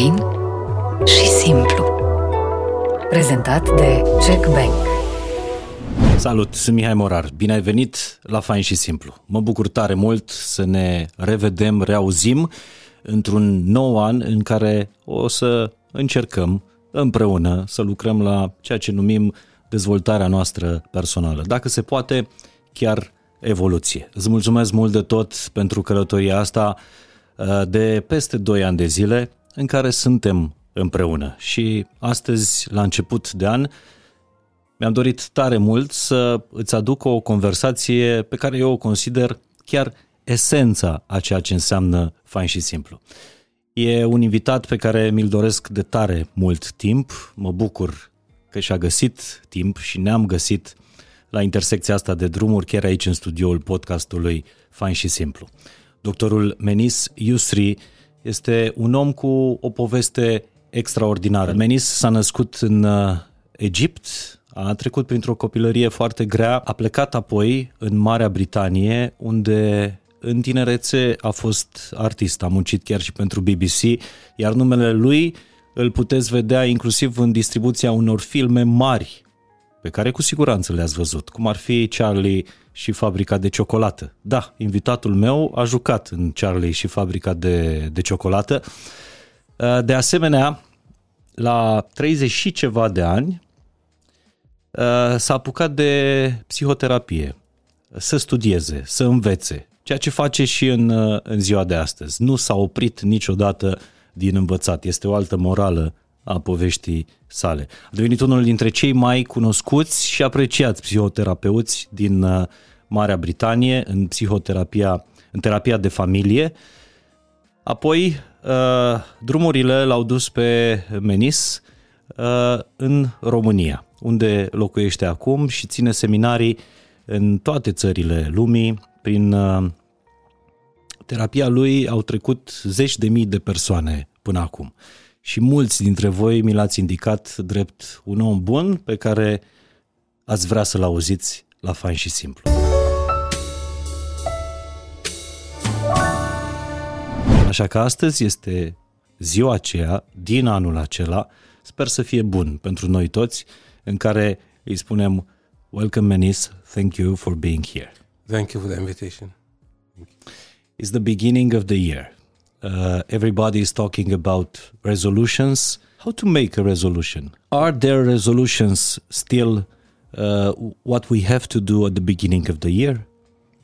Fain și simplu. Prezentat de Jack Bank. Salut, sunt Mihai Morar. Bine ai venit la Fain și Simplu. Mă bucur tare mult să ne revedem, reauzim într-un nou an în care o să încercăm împreună să lucrăm la ceea ce numim dezvoltarea noastră personală. Dacă se poate, chiar evoluție. Îți mulțumesc mult de tot pentru călătoria asta uh, de peste 2 ani de zile în care suntem împreună. Și astăzi, la început de an, mi-am dorit tare mult să îți aduc o conversație pe care eu o consider chiar esența a ceea ce înseamnă fain și simplu. E un invitat pe care mi-l doresc de tare mult timp. Mă bucur că și-a găsit timp și ne-am găsit la intersecția asta de drumuri, chiar aici în studioul podcastului Fain și Simplu. Doctorul Menis Yusri este un om cu o poveste extraordinară. Menis s-a născut în uh, Egipt, a trecut printr-o copilărie foarte grea, a plecat apoi în Marea Britanie, unde în tinerețe a fost artist, a muncit chiar și pentru BBC, iar numele lui îl puteți vedea inclusiv în distribuția unor filme mari pe care cu siguranță le-ați văzut, cum ar fi Charlie și fabrica de ciocolată. Da, invitatul meu a jucat în Charlie și fabrica de, de ciocolată. Uh, de asemenea, la 30 și ceva de ani, uh, s-a apucat de psihoterapie, să studieze, să învețe, ceea ce face și în, uh, în ziua de astăzi. Nu s-a oprit niciodată din învățat. Este o altă morală a poveștii sale. A devenit unul dintre cei mai cunoscuți și apreciați psihoterapeuți din uh, Marea Britanie în psihoterapia, în terapia de familie. Apoi, uh, drumurile l-au dus pe Menis uh, în România, unde locuiește acum și ține seminarii în toate țările lumii. Prin terapia lui au trecut zeci de mii de persoane până acum și mulți dintre voi mi l-ați indicat drept un om bun pe care ați vrea să-l auziți la fain și simplu. Așa că astăzi este ziua aceea, din anul acela, sper să fie bun pentru noi toți, în care îi spunem Welcome Menis, thank you for being here. Thank you for the invitation. It's the beginning of the year. Uh, everybody is talking about resolutions. How to make a resolution? Are there resolutions still uh, what we have to do at the beginning of the year?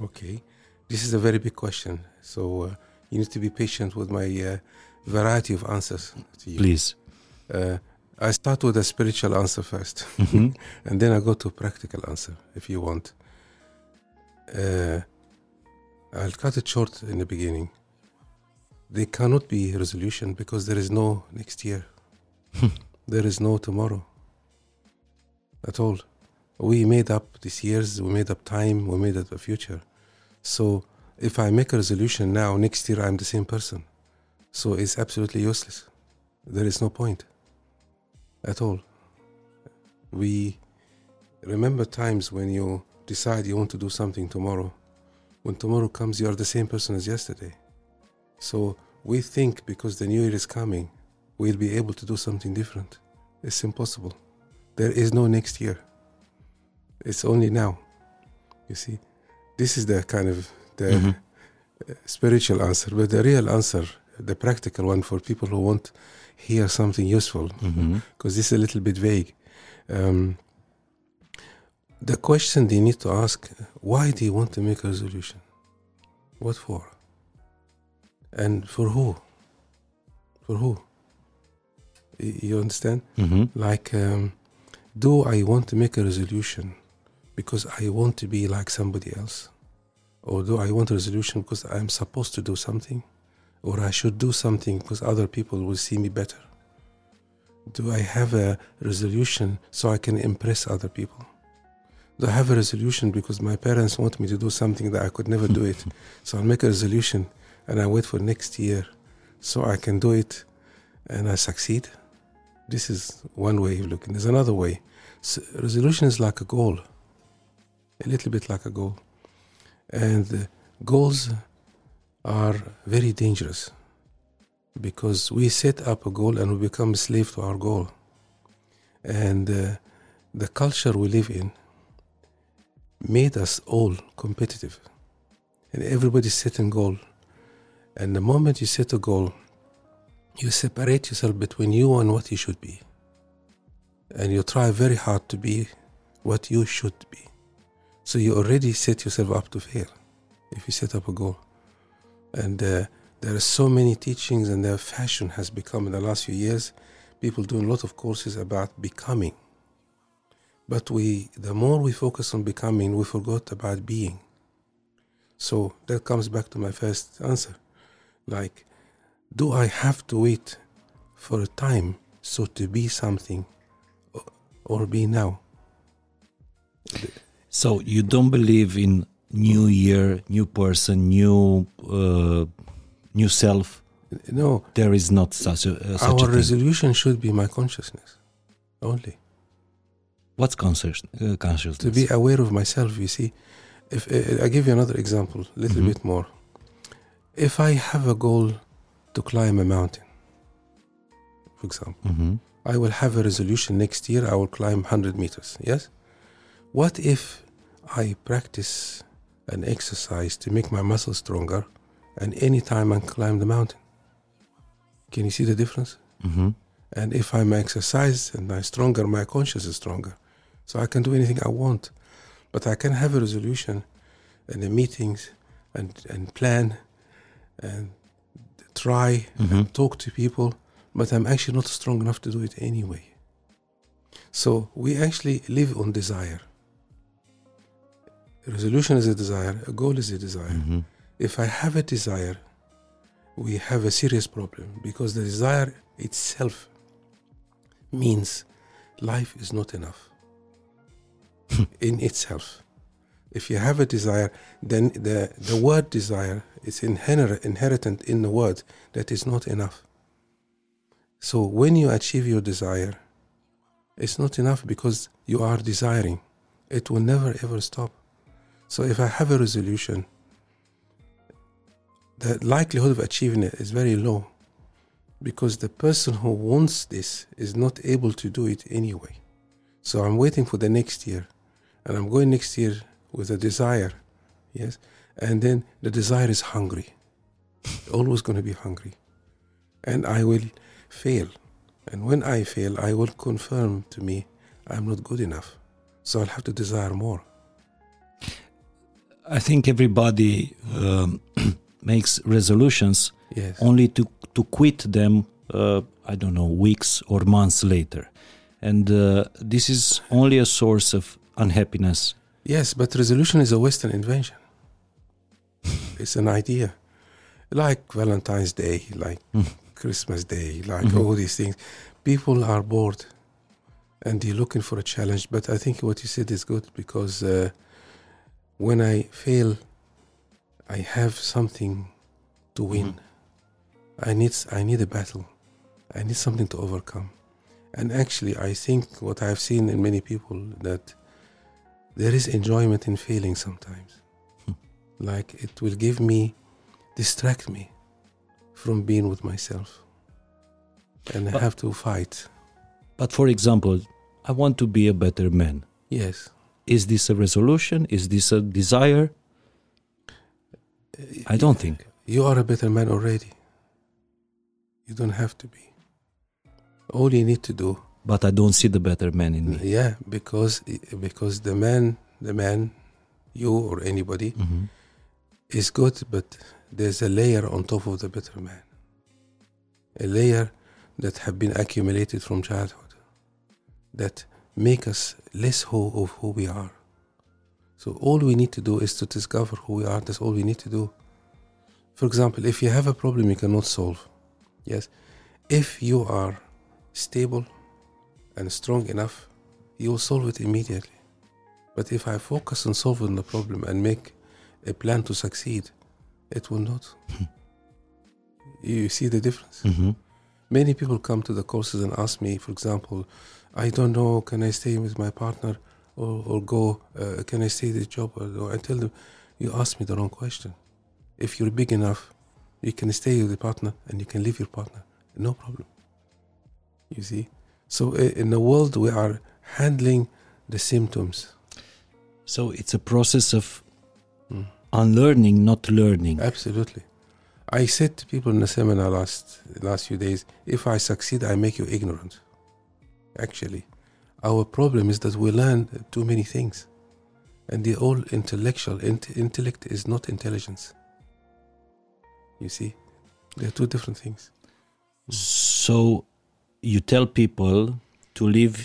Okay, this is a very big question. So uh, you need to be patient with my uh, variety of answers to you. Please. Uh, I start with a spiritual answer 1st mm-hmm. and then I go to a practical answer if you want. Uh, I'll cut it short in the beginning they cannot be resolution because there is no next year. Hmm. there is no tomorrow at all. We made up these years, we made up time, we made up a future. So if I make a resolution now, next year I'm the same person. So it's absolutely useless. There is no point at all. We remember times when you decide you want to do something tomorrow. When tomorrow comes, you are the same person as yesterday. So we think because the new year is coming, we'll be able to do something different. It's impossible. There is no next year. It's only now. You see, this is the kind of the mm-hmm. Spiritual answer, but the real answer, the practical one for people who want hear something useful, because mm-hmm. this is a little bit vague. Um, the question they need to ask: Why do you want to make a resolution? What for? And for who? For who? You understand? Mm-hmm. Like, um, do I want to make a resolution because I want to be like somebody else? Or do I want a resolution because I'm supposed to do something? Or I should do something because other people will see me better? Do I have a resolution so I can impress other people? Do I have a resolution because my parents want me to do something that I could never do it? So I'll make a resolution and I wait for next year so I can do it and I succeed. This is one way of looking. There's another way. So resolution is like a goal, a little bit like a goal. And goals are very dangerous because we set up a goal and we become a slave to our goal. And uh, the culture we live in made us all competitive. And everybody setting goal. And the moment you set a goal, you separate yourself between you and what you should be. And you try very hard to be what you should be. So you already set yourself up to fail if you set up a goal. And uh, there are so many teachings, and their fashion has become in the last few years. People doing a lot of courses about becoming. But we, the more we focus on becoming, we forgot about being. So that comes back to my first answer. Like, do I have to wait for a time so to be something or be now? So you don't believe in new year, new person, new uh, new self? No. There is not such a uh, such Our a resolution should be my consciousness only. What's conscious, uh, consciousness? To be aware of myself, you see. If uh, I give you another example, a little Mhm. bit more. If I have a goal to climb a mountain, for example, Mhm. I will have a resolution next year I will climb 100 meters. Yes? What if I practice an exercise to make my muscles stronger and anytime I climb the mountain? Can you see the difference? Mhm. And if I'm exercise and I'm stronger, my conscience is stronger. So I can do anything I want. But I can have a resolution and the meetings and, and plan and try Mhm. talk to people, but I'm actually not strong enough to do it anyway. So we actually live on desire. Resolution is a desire, a goal is a desire. Mhm. If I have a desire, we have a serious problem because the desire itself means life is not enough in itself. If you have a desire, then the, the word desire is inher- inherent in the word that is not enough. So when you achieve your desire, it's not enough because you are desiring. It will never ever stop. So if I have a resolution, the likelihood of achieving it is very low because the person who wants this is not able to do it anyway. So I'm waiting for the next year and I'm going next year with a desire, yes, and then the desire is hungry, always going to be hungry, and I will fail. And when I fail, I will confirm to me I'm not good enough. So I'll have to desire more. I think everybody um, makes resolutions Yes. only to to quit them. Uh, I don't know weeks or months later, and uh, this is only a source of unhappiness. Yes, but resolution is a Western invention. it's an idea. Like Valentine's Day, like Mm. Christmas Day, like Mhm. all these things. People are bored and they're looking for a challenge. But I think what you said is good because uh, when I fail, I have something to win. I need I need a battle. I need something to overcome. And actually, I think what I've seen in many people that there is enjoyment in failing sometimes. Hmm. like it will give me, distract me from being with myself. And I have to fight. But for example, I want to be a better man. Yes. Is this a resolution? Is this a desire? I don't think. You are a better man already. You don't have to be. All you need to do, But I don't see the better man in me. yeah, because because the man, the man, you or anybody Mhm. is good, but there's a layer on top of the better man. A layer that have been accumulated from childhood that make us less whole of who we are. So all we need to do is to discover who we are. That's all we need to do. For example, if you have a problem you cannot solve, yes, if you are stable and strong enough, you will solve it immediately. But if I focus on solving the problem and make a plan to succeed, it will not. you see the difference? Mhm. Many people come to the courses and ask me, for example, I don't know, can I stay with my partner or, or go, uh, can I stay this job? Or, or I tell them, you asked me the wrong question. If you're big enough, You can stay with the partner and you can leave your partner, no problem. You see? So in the world, we are handling the symptoms. So it's a process of Mm. unlearning, not learning. Absolutely. I said to people in the seminar last last few days, if I succeed, I make you ignorant. Actually, our problem is that we learn too many things, and the all intellectual int- intellect is not intelligence. You see, they're two different things. So you tell people to live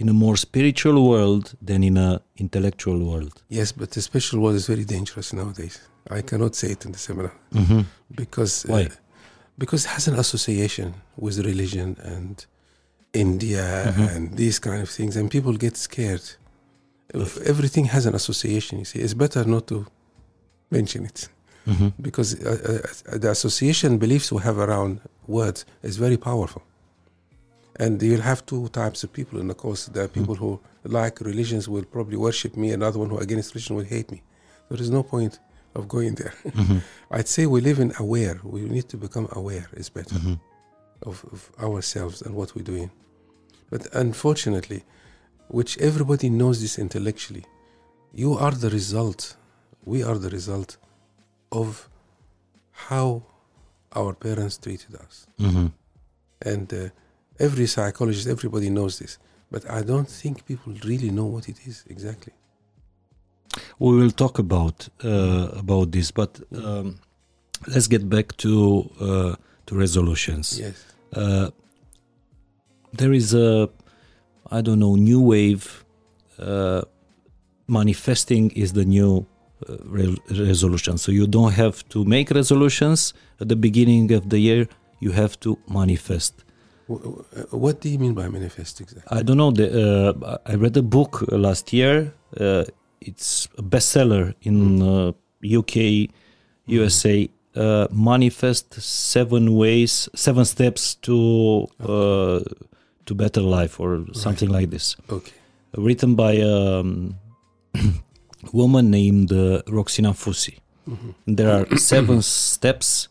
in a more spiritual world than in a intellectual world. Yes, but the spiritual world is very dangerous nowadays. I cannot say it in the seminar Mm-hmm. because Why? Uh, because it has an association with religion and India Mhm. and these kind of things, and people get scared. If everything has an association. You see, it's better not to mention it Mm-hmm. because uh, uh, the association beliefs we have around words is very powerful. And you'll have two types of people in the course. There are people who like religions will probably worship me, another one who against religion will hate me. There is no point of going there. Mm-hmm. I'd say we live in aware. We need to become aware is better Mm-hmm. of, of ourselves and what we're doing. But unfortunately, which everybody knows this intellectually, you are the result, we are the result of how our parents treated us. Mm-hmm. And uh, every psychologist, everybody knows this. But I don't think people really know what it is exactly. We will talk about uh, about this, but um, let's get back to uh, to resolutions. Yes. Uh, there is a, I don't know, new wave. Uh, manifesting is the new uh, re- resolution. So you don't have to make resolutions at the beginning of the year. You have to manifest. Uh, What do you mean by manifest exactly? I don't know. The, uh, I read a book last year. Uh, it's a bestseller in uh, UK, USA. Uh, manifest seven ways, seven steps to uh, to better life, or something like this. Okay. Written by a um, woman named uh, Roxie Nafousi. Mhm. There are seven steps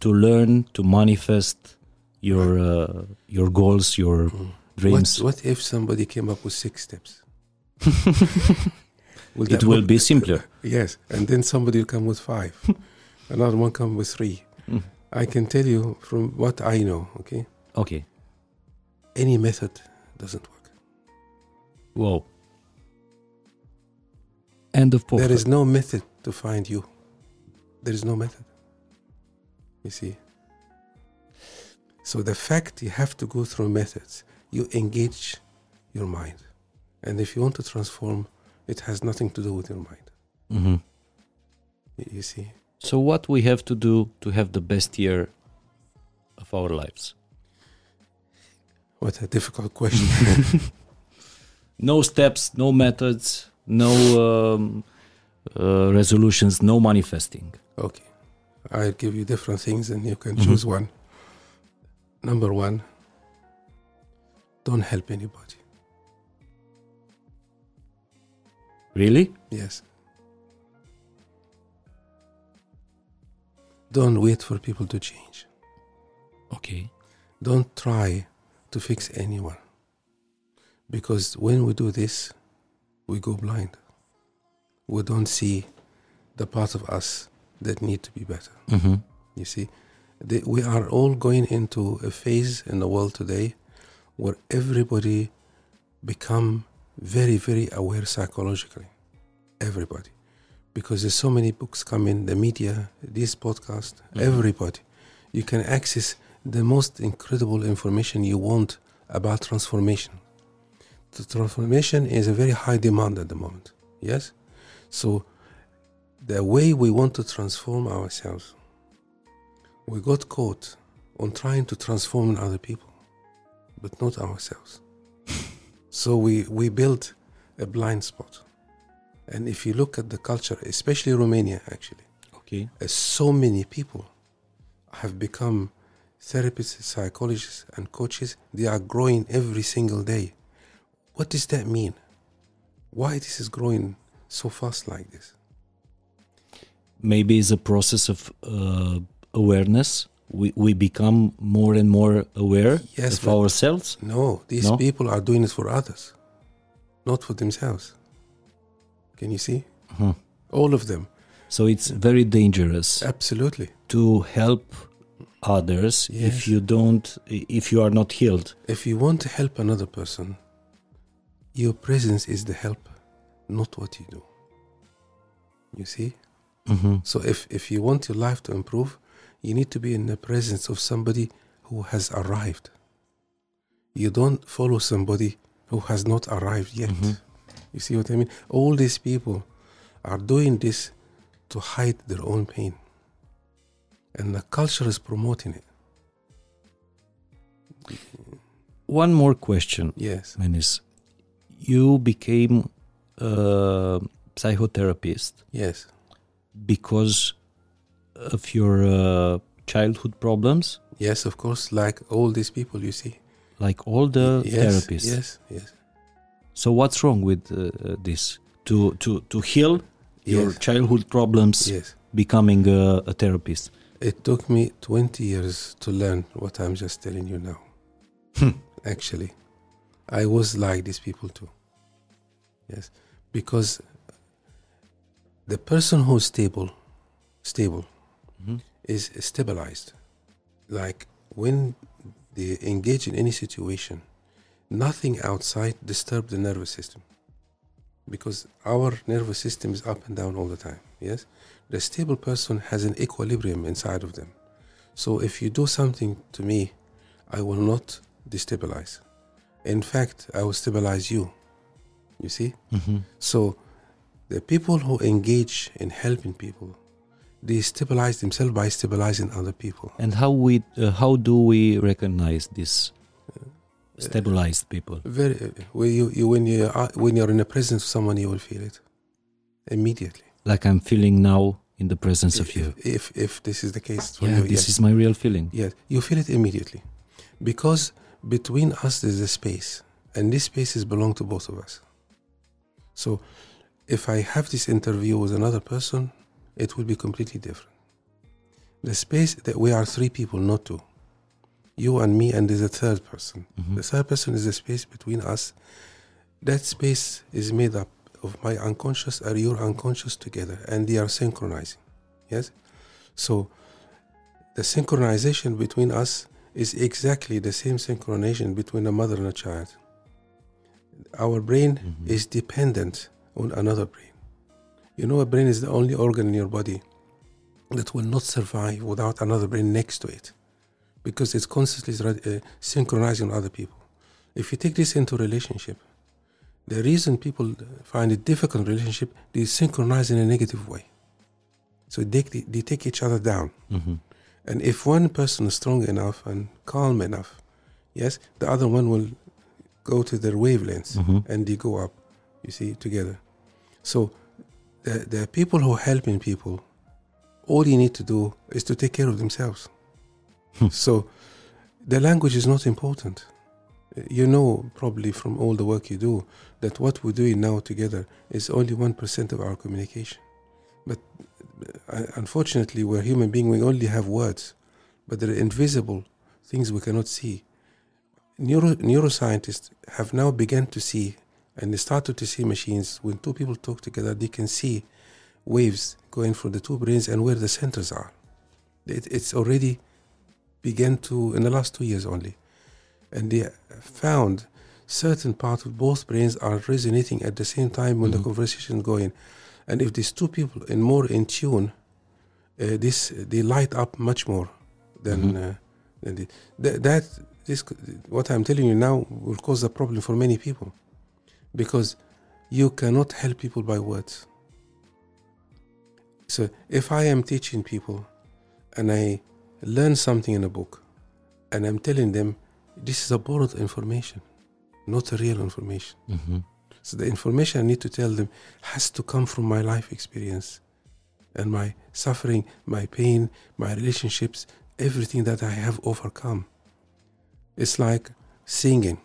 to learn to manifest your uh, your goals, your Mm. dreams. What, what if somebody came up with six steps? Will it will be simpler. Yes, and then somebody will come with five, another one come with three. Mm. I can tell you from what I know. Okay, Okay. any method doesn't work. Whoa. End of There podcast. is no method to find you. There is no method. You see. So the fact you have to go through methods, you engage your mind, and if you want to transform, it has nothing to do with your mind. Mhm. You see. So, what we have to do to have the best year of our lives? What a difficult question. No steps, no methods, no um, uh, resolutions, no manifesting. Okay. I'll give you different things and you can Mhm. choose one. Number one, don't help anybody. Really? Yes. Don't wait for people to change. Okay. Don't try to fix anyone. Because when we do this, we go blind. We don't see the part of us that need to be better. Mm-hmm. You see, the, we are all going into a phase in the world today where everybody become very, very aware psychologically. Everybody, because there's so many books coming, the media, this podcast, Mhm. everybody, you can access the most incredible information you want about transformation. The transformation is a very high demand at the moment. Yes, so the way we want to transform ourselves we got caught on trying to transform other people, but not ourselves. so we, we built a blind spot. And if you look at the culture, especially Romania, actually, Okay. uh, so many people have become therapists, psychologists, and coaches. They are growing every single day. What does that mean? Why this is growing so fast like this? Maybe it's a process of uh, awareness. We we become more and more aware Yes, of ourselves. No, these No? people are doing it for others, not for themselves. Can you see? Mhm. All of them. So it's very dangerous Absolutely. to help others Yes. if you don't if you are not healed. If you want to help another person, your presence is the help, not what you do. You see? Mhm. So if, if you want your life to improve, you need to be in the presence of somebody who has arrived. You don't follow somebody who has not arrived yet. Mhm. You see what I mean? All these people are doing this to hide their own pain. And the culture is promoting it. One more question, Yes. Menis. You became a psychotherapist Yes. because of your uh, childhood problems, Yes, of course, like all these people you see. like all the yes, therapists. Yes, yes. So what's wrong with uh, this? To to to heal your childhood problems, Yes. becoming a, a therapist. It took me 20 years to learn what I'm just telling you now. Hmm. Actually, I was like these people too. Yes, because the person who's stable, stable, Mhm. is stabilized. Like when they engage in any situation, nothing outside disturb the nervous system. Because our nervous system is up and down all the time. Yes, the stable person has an equilibrium inside of them. So if you do something to me, I will not destabilize. In fact, I will stabilize you. You see? Mhm. So the people who engage in helping people, they stabilize themselves by stabilizing other people. And how we uh, how do we recognize this stabilized people? Very when you, you when you are when you're in the presence of someone, you will feel it immediately. Like I'm feeling now in the presence of you. if if this is the case for Yeah, you, this yes. is my real feeling. Yes, you feel it immediately. Because between us there's a space, and this spaces belong to both of us. So if I have this interview with another person, it will be completely different. The space that we are three people, not two. You and me, and there's a third person. Mhm. The third person is the space between us. That space is made up of my unconscious and your unconscious together, and they are synchronizing. Yes? So the synchronization between us is exactly the same synchronization between a mother and a child. Our brain Mhm. is dependent on another brain. You know, a brain is the only organ in your body that will not survive without another brain next to it because it's constantly uh, synchronizing other people. If you take this into relationship, the reason people find it difficult in relationship, they synchronize in a negative way. So they, they take each other down. Mhm. And if one person is strong enough and calm enough, yes, the other one will go to their wavelengths Mhm. and they go up, you see, together. So the, the people who are helping people, all you need to do is to take care of themselves. Hmm. so the language is not important. You know, probably from all the work you do, that what we're doing now together is only 1% of our communication. But uh, unfortunately, we're human beings, we only have words, but there are invisible things we cannot see. Neuro, neuroscientists have now begun to see, and they started to see machines. When two people talk together, they can see waves going from the two brains and where the centers are. It, it's already began to in the last two years only, and they found certain parts of both brains are resonating at the same time when Mhm. the conversation is going. And if these two people are more in tune, uh, this they light up much more than Mhm. uh, than the, that, that this what I'm telling you now will cause a problem for many people because you cannot help people by words. So if I am teaching people and I learn something in a book and I'm telling them this is a borrowed information, not a real information. Mhm. So the information I need to tell them has to come from my life experience and my suffering, my pain, my relationships, everything that I have overcome. It's like singing.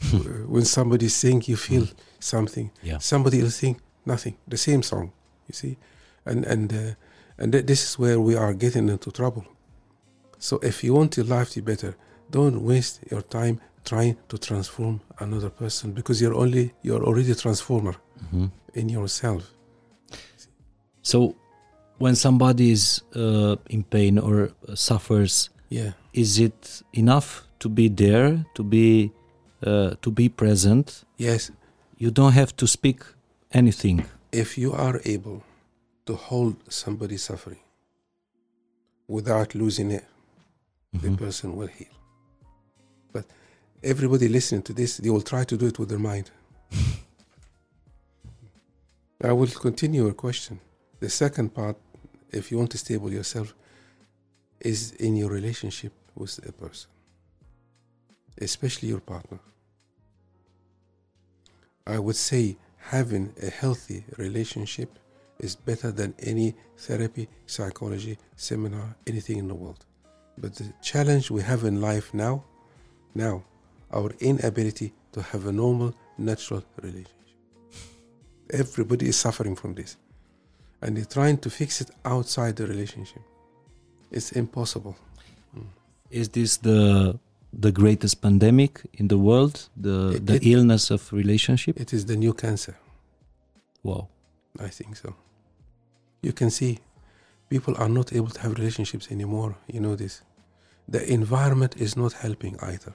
when somebody sings, you feel something. Yeah. Somebody will sing nothing. The same song, you see, and and uh, And th- this is where we are getting into trouble. So if you want your life to be better, don't waste your time trying to transform another person because you're only you're already a transformer Mhm. in yourself. So, when somebody is uh, in pain or suffers, Yeah. is it enough to be there, to be uh, to be present? Yes. You don't have to speak anything. If you are able to hold somebody suffering without losing it, the Mhm. person will heal. But everybody listening to this, they will try to do it with their mind. I will continue your question. The second part, if you want to stable yourself, is in your relationship with a person, especially your partner. I would say having a healthy relationship is better than any therapy, psychology, seminar, anything in the world. But the challenge we have in life now, now, our inability to have a normal, natural relationship. Everybody is suffering from this. And they're trying to fix it outside the relationship. It's impossible. Mm. Is this the the greatest pandemic in the world? The It- the it- illness of relationship? It is the new cancer. Wow. I think so. You can see people are not able to have relationships anymore. You know this. The environment is not helping either.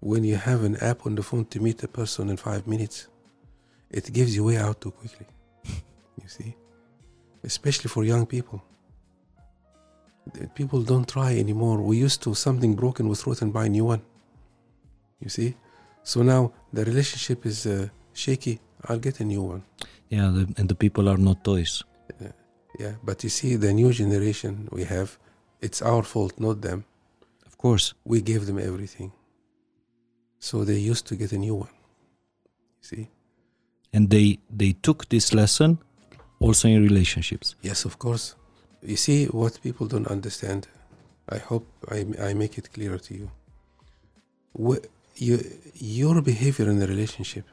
When you have an app on the phone to meet a person in five minutes, it gives you way out too quickly. you see? Especially for young people. The People don't try anymore. We used to, something broken was thrown and buy a new one. You see? So now the relationship is uh, shaky. I'll get a new one. Yeah, the, and the people are not toys. Yeah, but you see, the new generation we have, it's our fault, not them. Of course. We gave them everything. So they used to get a new one. See? And they they took this lesson also in relationships. Yes, of course. You see, what people don't understand, I hope I, I make it clear to you. Wh- you. Your behavior in the relationship,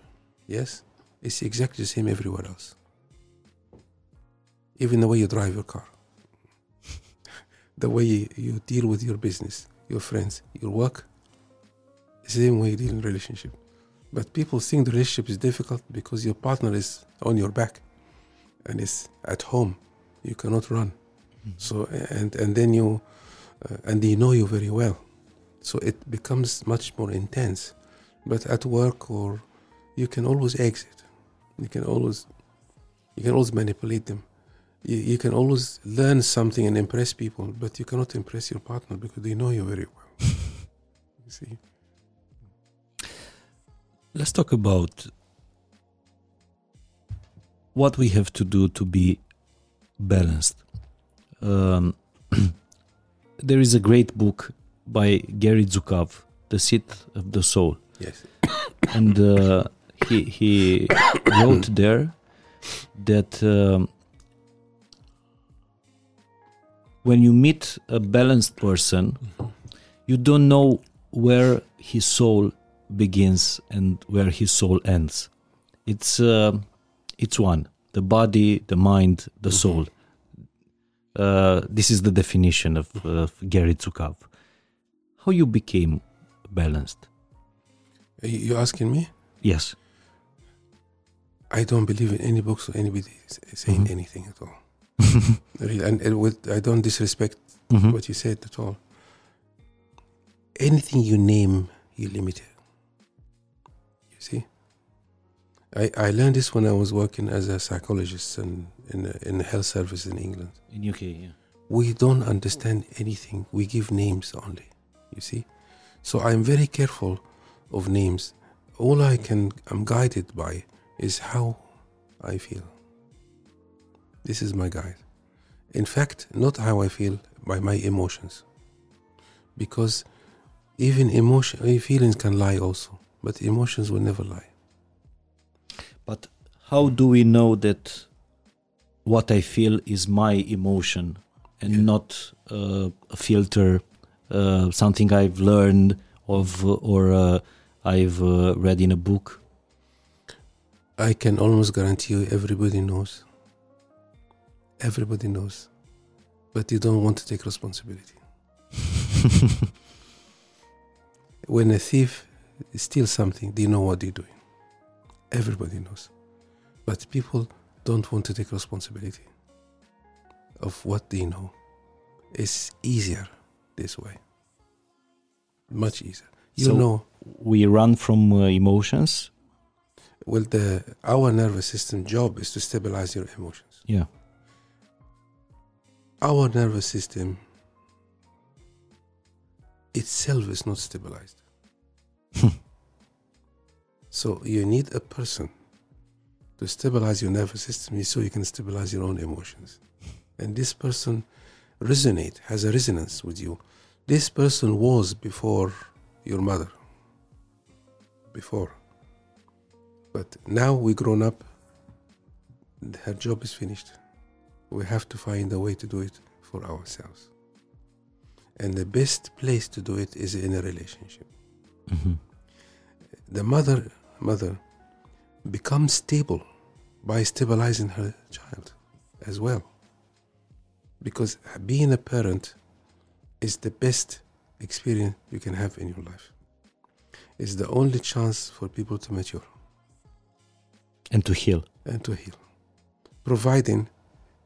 yes, is exactly the same everywhere else. Even the way you drive your car, the way you, you deal with your business, your friends, your work, same way you deal in relationship. But people think the relationship is difficult because your partner is on your back and is at home. You cannot run. So and and then you uh, and they know you very well. So it becomes much more intense. But at work or you can always exit. You can always you can always manipulate them. You, you can always learn something and impress people, but you cannot impress your partner because they know you very well. you see. Let's talk about what we have to do to be balanced. Um, there is a great book by Gary Zukav, The Seat of the Soul, Yes. and uh, he he wrote there that um, when you meet a balanced person, you don't know where his soul begins and where his soul ends. It's uh, it's one: the body, the mind, the soul. Uh, this is the definition of, of Gary Zukav. How you became balanced? You asking me? Yes. I don't believe in any books or anybody saying Mhm. anything at all. Really, and, I don't disrespect Mhm. what you said at all. Anything you name, you limit it. You see? I, I learned this when I was working as a psychologist in, in, in health service in England. In UK, yeah. We don't understand anything. We give names only. You see? So I'm very careful of names. All I can, I'm guided by is how I feel. This is my guide. In fact, not how I feel, by my emotions. Because even emotion, feelings can lie also, but emotions will never lie. But how do we know that what I feel is my emotion and Yeah. not uh, a filter, uh, something I've learned of or uh, I've uh, read in a book? I can almost guarantee you everybody knows. Everybody knows but you don't want to take responsibility. when a thief steals something, they know what they're doing. Everybody knows. But people don't want to take responsibility of what they know. It's easier this way. Much easier. You So- know, We run from uh, emotions. well, the our nervous system job is to stabilize your emotions. Yeah. Our nervous system itself is not stabilized. so you need a person to stabilize your nervous system so you can stabilize your own emotions. And this person resonate, has a resonance with you. This person was before your mother. Before. But now we grown up, her job is finished. We have to find a way to do it for ourselves. And the best place to do it is in a relationship. Mhm. The mother mother becomes stable by stabilizing her child as well. Because being a parent is the best experience you can have in your life. It's the only chance for people to mature And to heal. and to heal, providing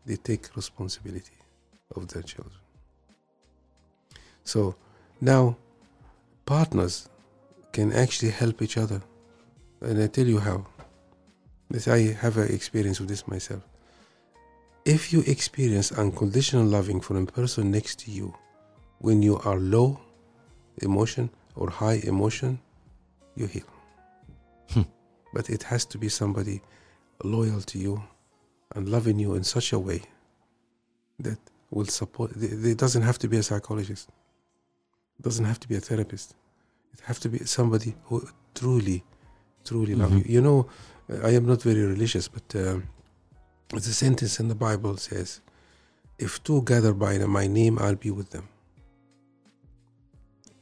they take responsibility of their children. So now partners can actually help each other. And I tell you how. This I have an experience with this myself. If you experience unconditional loving from a person next to you when you are low emotion or high emotion, you heal. Hmm. But it has to be somebody loyal to you and loving you in such a way that will support. It it doesn't have to be a psychologist. It doesn't have to be a therapist. It have to be somebody who truly, truly love Mhm. you. You know, I am not very religious, but um, the sentence in the Bible says, "If two gather by my name, I'll be with them."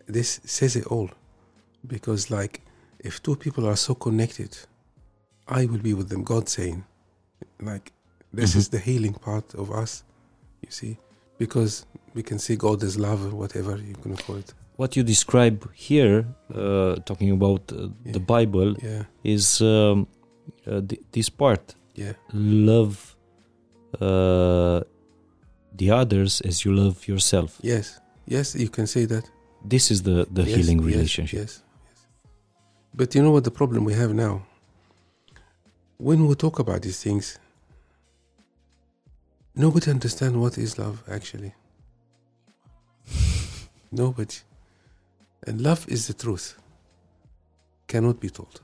This says it all, because like, if two people are so connected, I will be with them. God saying, like, this Mhm. is the healing part of us. You see, because we can see God as love or whatever you're gonna call it. What you describe here, uh, talking about uh, the Bible, Yeah, is um, uh, th- this part yeah, love uh, the others as you love yourself. yes, yes. You can say that. This is the, the Yes, healing yes, relationship. Yes, yes. But you know what the problem we have now? When we talk about these things, nobody understands what is love actually. nobody. And love is the truth. Cannot be told.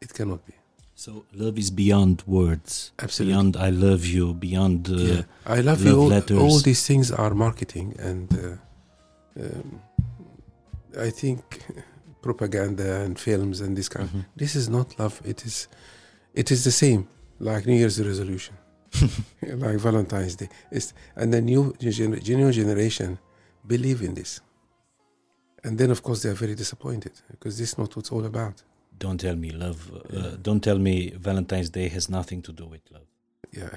It cannot be. So love is beyond words, Absolutely. beyond I love you, beyond uh, yeah. I love, love you. All, letters. all these things are marketing and uh, um, I think propaganda and films and this kind. Mhm. This is not love. It is, it is the same like New Year's resolution, like Valentine's Day. It's, and the new new generation believe in this, and then of course they are very disappointed because this is not what it's all about. Don't tell me love. Uh, Yeah. Don't tell me Valentine's Day has nothing to do with love. Yeah,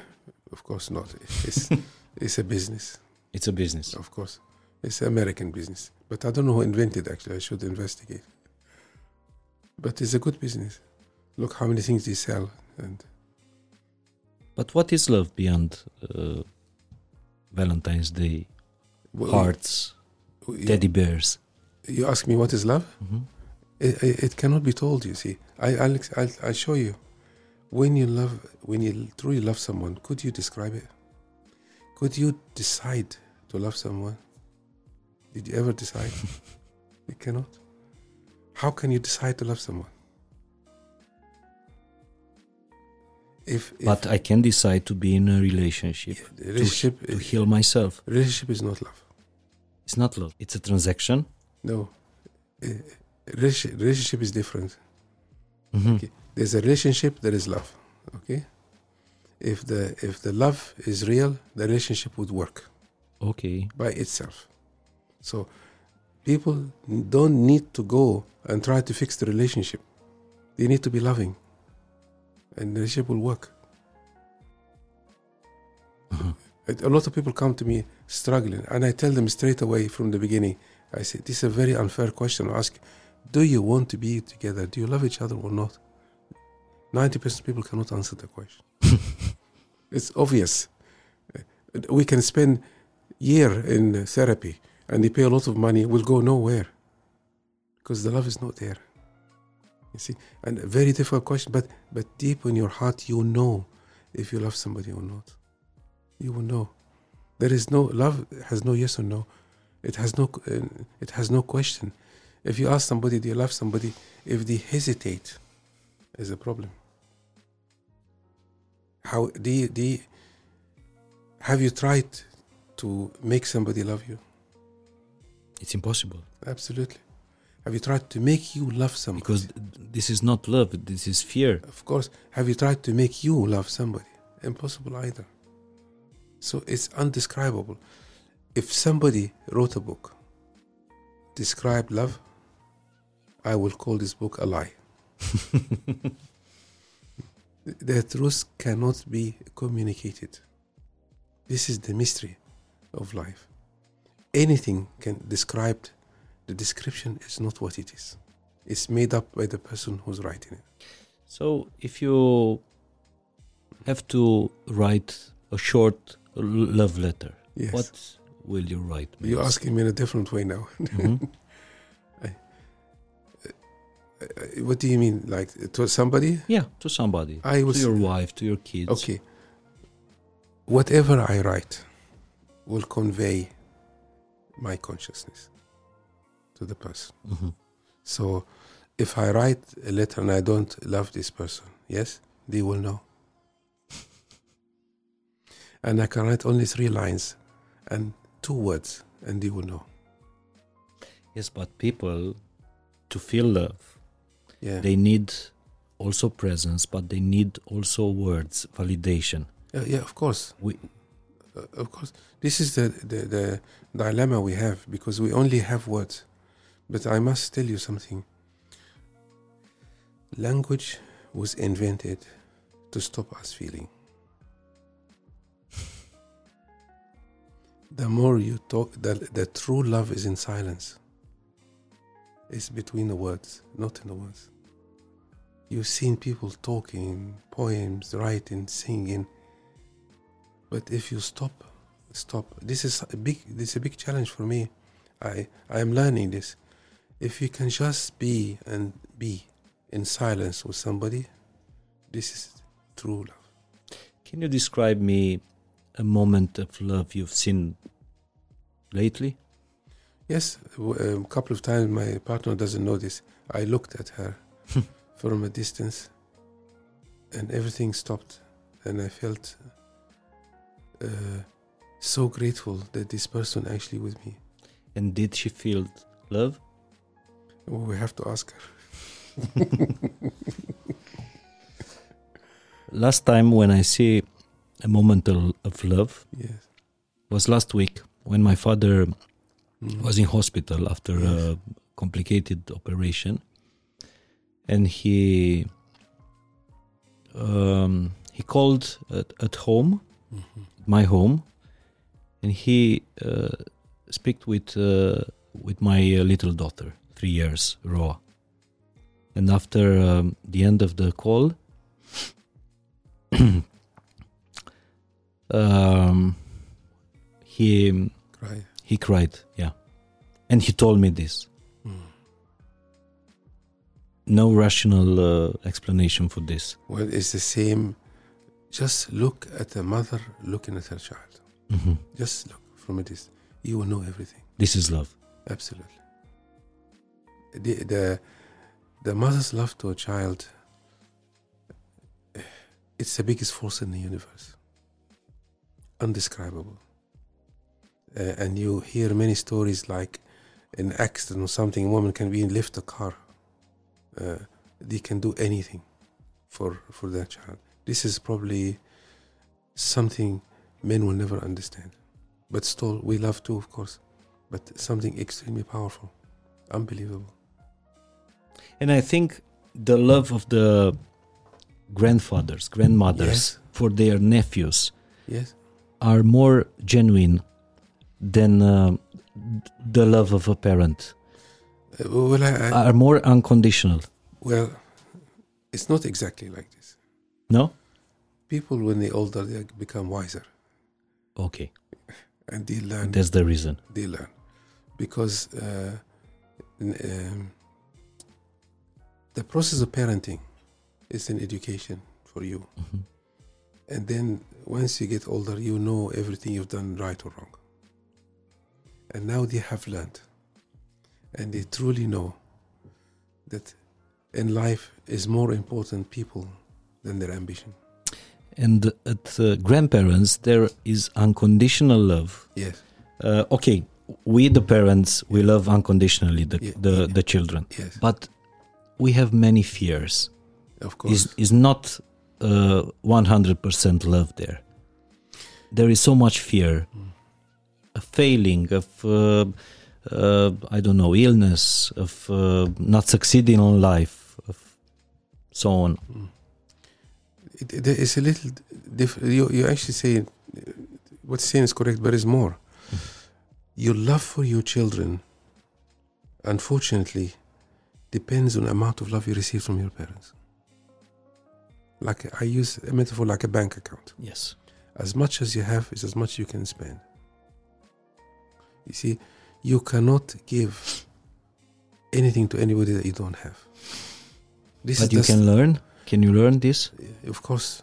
of course not. It's it's a business. It's a business. Of course. It's an American business. But I don't know who invented actually. I should investigate. But it's a good business. Look how many things they sell and But what is love beyond uh, Valentine's Day? Well, Hearts, you, teddy bears. you ask me what is love? Mhm. It, it, it cannot be told, you see. I, I'll, I'll, I'll show you. When you love, when you truly love someone, could you describe it? Could you decide to love someone? Did you ever decide? you cannot. How can you decide to love someone? If, if But I can decide to be in a relationship relationship, to heal myself. relationship is not love. It's not love. It's a transaction. No, Uh, relationship, is different. Mhm. Okay. There's a relationship, there is love. Okay. If the if the love is real, the relationship would work Okay. by itself. So people don't need to go and try to fix the relationship. They need to be loving, and the relationship will work. Uh-huh. A lot of people come to me struggling, and I tell them straight away from the beginning. I say, "This is a very unfair question to ask. Do you want to be together? Do you love each other or not?" Ninety percent of people cannot answer the question. it's obvious. We can spend year in therapy, and they pay a lot of money. We'll go nowhere because the love is not there. You see, and a very difficult question, but but deep in your heart, you know if you love somebody or not. You will know. There is no love has no yes or no. It has no uh, it has no question. If you ask somebody, do you love somebody? If they hesitate, is a problem. How do you, do you, have you tried to make somebody love you? It's impossible Absolutely. Have you tried to make you love somebody? because this is not love. This is fear. Of course. Have you tried to make you love somebody? Impossible either. So it's undescribable. If somebody wrote a book, describe love, I will call this book a lie. the truth cannot be communicated. This is the mystery of life. Anything can describe the description is not what it is. It's made up by the person who's writing it. So if you have to write a short love letter, Yes. what will you write? You're asking me in a different way now. Mhm. Uh, what do you mean? Like to somebody? Yeah, to somebody, I to was your wife, to your kids. okay. Whatever I write will convey my consciousness to the person. Mhm. So if I write a letter and I don't love this person, yes, they will know. And I can write only three lines and two words, and they will know. Yes, but people, to feel love, Yeah. they need also presence, but they need also words, validation. Yeah, yeah, of course. We- Uh, of course, this is the, the the dilemma we have because we only have words. But I must tell you something. Language was invented to stop us feeling. The more you talk, the, the true love is in silence. It's between the words, not in the words. You've seen people talking, poems, writing, singing. But if you stop, stop. This is a big. This is a big challenge for me. I I am learning this. If you can just be and be in silence with somebody, this is true love. Can you describe me a moment of love you've seen lately? Yes, a couple of times my partner doesn't know this. I looked at her from a distance, and everything stopped, and I felt uh, so grateful that this person actually with me. And did she feel love? We have to ask her. Last time when I see a moment of of love Yes. was last week when my father Mm. was in hospital after Yes. a complicated operation, and he um, he called at, at home, Mhm. my home, and he uh, speak with uh, with my uh, little daughter, three years, Roa. And after um, the end of the call, um, he Right. he cried, yeah. And he told me this. Mm. No rational uh, explanation for this. Well, it's the same. Just look at a mother looking at her child. Mhm. Just look from a distance. You will know everything. This is love. Absolutely. The, the, the mother's love to a child, it's the biggest force in the universe. Undescribable. Uh, and you hear many stories like an accident or something, a woman can be in lift a car. Uh, they can do anything for, for their child. This is probably something men will never understand. But still, we love too, of course but something extremely powerful, unbelievable. And I think the love of the grandfathers, grandmothers Yes. for their nephews Yes, are more genuine than uh, the love of a parent? Uh, well, I, I, Are more unconditional? well, it's not exactly like this. No? People, when they're older, they become wiser Okay, and they learn. that's the reason. they learn because uh, um, the process of parenting is an education for you Mhm. And then once you get older you know everything you've done right or wrong. And now they have learned. And they truly know that in life is more important people than their ambition. And at uh, grandparents, there is unconditional love. yes. Uh, okay, we the parents, we love unconditionally the, Yeah, the, yeah. the children, yes. But we have many fears. of course. Is is not uh, 100% love there. There is so much fear, a failing of, uh, uh, I don't know, illness, of uh, not succeeding in life, of so on. it, it, it's a little different. You, you actually say uh, what's saying is correct, but it's more. Your love for your children, unfortunately, depends on the amount of love you receive from your parents. Like I use a metaphor like a bank account. Yes. As much as you have is as much you can spend. You see, you cannot give anything to anybody that you don't have. This But you can learn. Can you learn this? of course,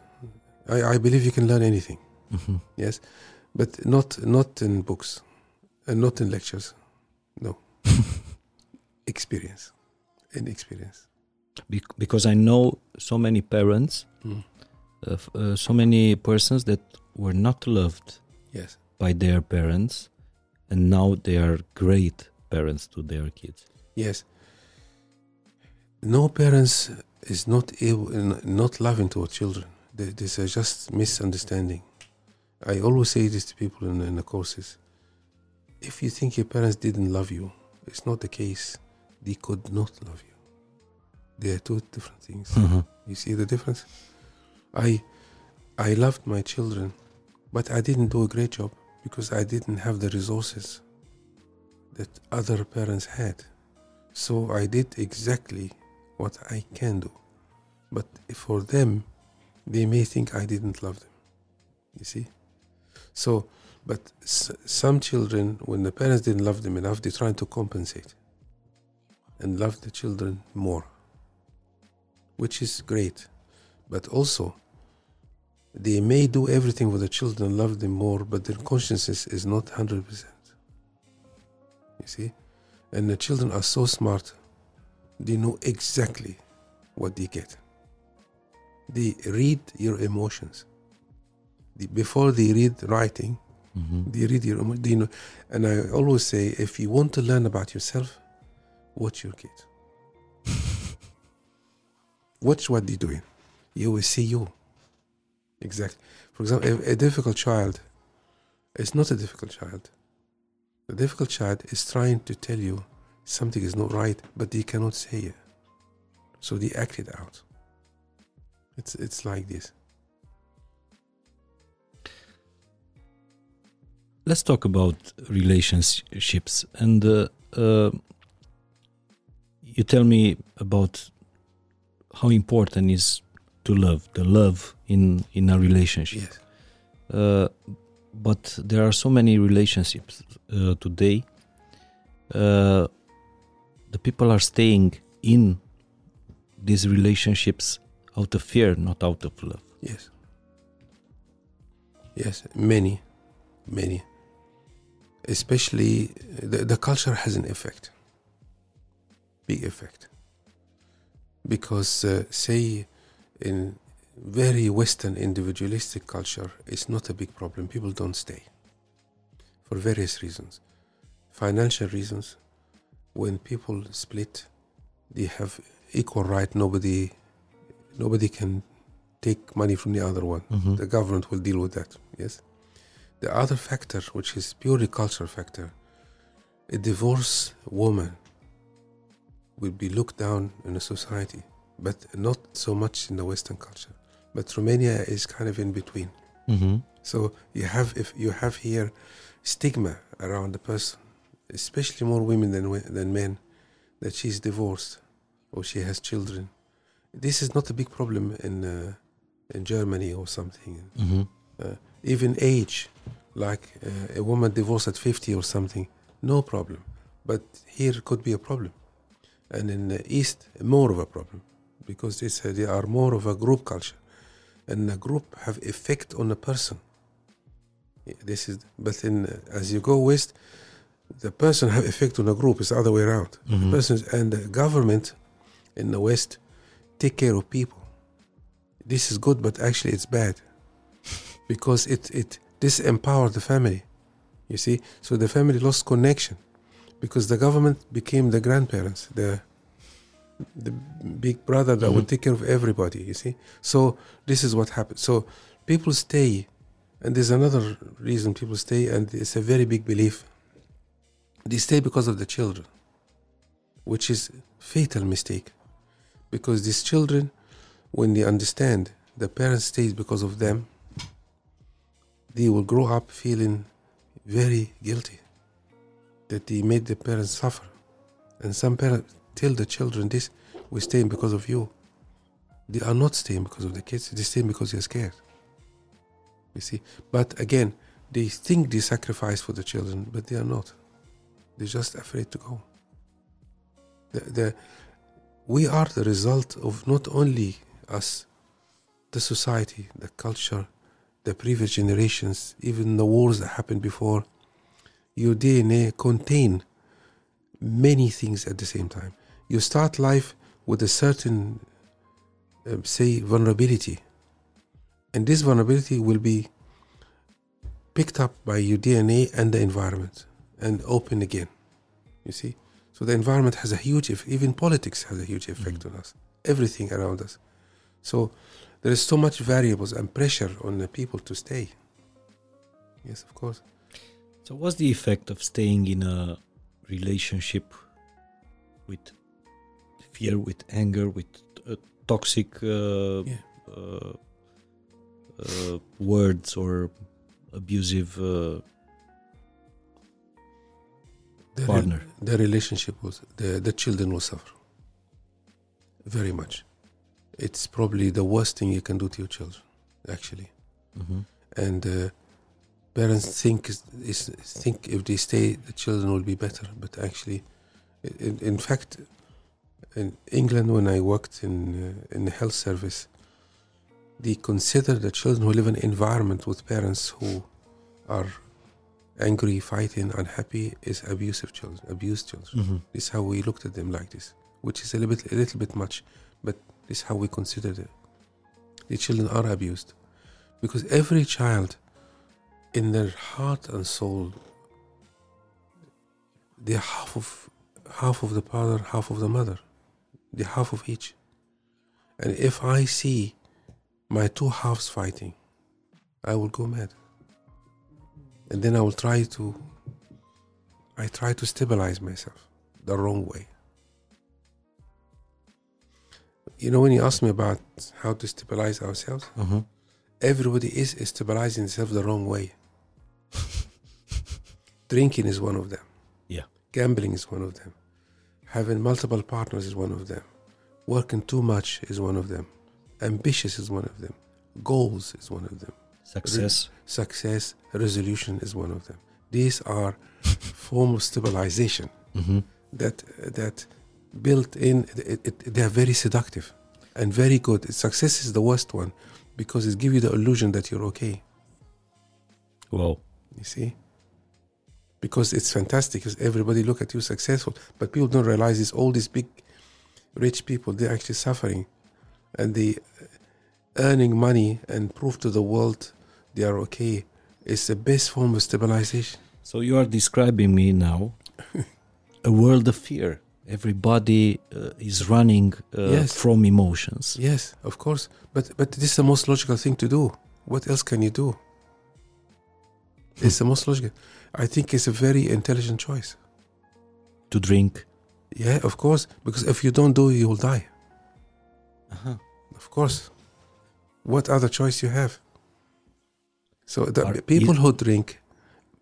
I, I believe you can learn anything. Mhm. Yes, but not not in books, and not in lectures. No, experience, in experience. Bec- because I know so many parents, Mm. uh, uh, so many persons that were not loved Yes, by their parents, and now they are great parents to their kids. yes. No parents is not able, not loving toward children. This is just misunderstanding. I always say this to people in, in the courses. If you think your parents didn't love you, it's not the case. They could not love you. They are two different things. Mm-hmm. You see the difference? I I loved my children, but I didn't do a great job because I didn't have the resources that other parents had. So I did exactly what I can do. But for them, they may think I didn't love them. You see? So, but s- some children, when the parents didn't love them enough, they're trying to compensate and love the children more which is great. But also, they may do everything for the children, love them more, but their conscience is not 100%. You see? And the children are so smart, they know exactly what they get. They read your emotions. They- before they read writing, Mhm. they read your emo- they know. And I always say, if you want to learn about yourself, watch your kids. Watch what they're doing. You will see you. Exactly. For example, a, a difficult child is not a difficult child. The difficult child is trying to tell you something is not right, but they cannot say it. So they act it out. It's it's like this. Let's talk about relationships. And uh, uh, you tell me about how important is to love, the love in in a relationship. Yes. Uh, but there are so many relationships uh, today. Uh, the people are staying in these relationships out of fear, not out of love. Yes. Yes, many, many. Especially the, the culture has an effect, big effect. Because, uh, say, in very Western individualistic culture, it's not a big problem. People don't stay for various reasons. Financial reasons. When people split, they have equal right. Nobody, nobody can take money from the other one. Mhm. The government will deal with that. Yes. The other factor, which is purely cultural factor, a divorced woman will be looked down in a society, but not so much in the Western culture. But Romania is kind of in between. Mm-hmm. So you have if you have here stigma around the person, especially more women than than men, that she's divorced or she has children. This is not a big problem in uh, in Germany or something. Mm-hmm. Uh, even age, like uh, a woman divorced at 50 or something, no problem. But here could be a problem. And in the East, more of a problem because it's, uh, they are more of a group culture. And a group have effect on a person. Yeah, This is, but in uh, as you go west, the person have effect on a group. It's the other way around. Mhm. Persons and the government in the west take care of people. This is good, but actually it's bad because it it disempowered the family. You see, so the family lost connection because the government became the grandparents, the the big brother that would Mhm. take care of everybody. You see, so this is what happened. So people stay, and there's another reason people stay, and it's a very big belief. They stay because of the children, which is fatal mistake, because these children, when they understand the parents stayed because of them, they will grow up feeling very guilty that they made the parents suffer. And some parents tell the children this, we're staying because of you. They are not staying because of the kids, they're staying because they're scared. You see? But again, they think they sacrifice for the children, but they are not. They're just afraid to go. The, the, we are the result of not only us, the society, the culture, the previous generations, even the wars that happened before. Your DNA contain many things at the same time. You start life with a certain, um, say, vulnerability, and this vulnerability will be picked up by your DNA and the environment and open again. You see, so the environment has a huge, eff- even politics has a huge effect on us. Everything around us. So there is so much variables and pressure on the people to stay. Yes, of course. So, what's the effect of staying in a relationship with fear, with anger, with uh, toxic uh, Yeah. uh, uh, words or abusive uh, The, partner? the relationship was the the children will suffer very much. It's probably the worst thing you can do to your children, actually. Mhm. And uh, parents think is, think if they stay, the children will be better. But actually, in, in fact, in England, when I worked in uh, in the health service, they consider the children who live in an environment with parents who are angry, fighting, unhappy is abusive children, abused children. Mhm. This is how we looked at them like this, which is a little bit, a little bit much, but this is how we considered it. The children are abused because every child, in their heart and soul, they're half of half of the father, half of the mother, they're half of each. And if I see my two halves fighting, I will go mad. And then I will try to I try to stabilize myself the wrong way. You know, when you ask me about how to stabilize ourselves, Mhm. everybody is stabilizing themselves the wrong way. Drinking is one of them. Yeah. Gambling is one of them. Having multiple partners is one of them. Working too much is one of them. Ambitious is one of them. Goals is one of them. Success. Success, resolution is one of them. These are form of stabilization Mhm. that that built in. It, it, they are very seductive and very good. Success is the worst one because it gives you the illusion that you're okay. Wow. You see, because it's fantastic. Because everybody look at you successful, but people don't realize this. All these big, rich people, they're actually suffering, and they earning money and prove to the world they are okay. It's the best form of stabilization. So you are describing me now a world of fear. Everybody uh, is running uh, Yes. from emotions. Yes, of course. But but this is the most logical thing to do. What else can you do? It's the most logical. I think it's a very intelligent choice. To drink. Yeah, of course. Because if you don't do it, you will die. Uh-huh. Of course. What other choice you have? So the Are people who drink,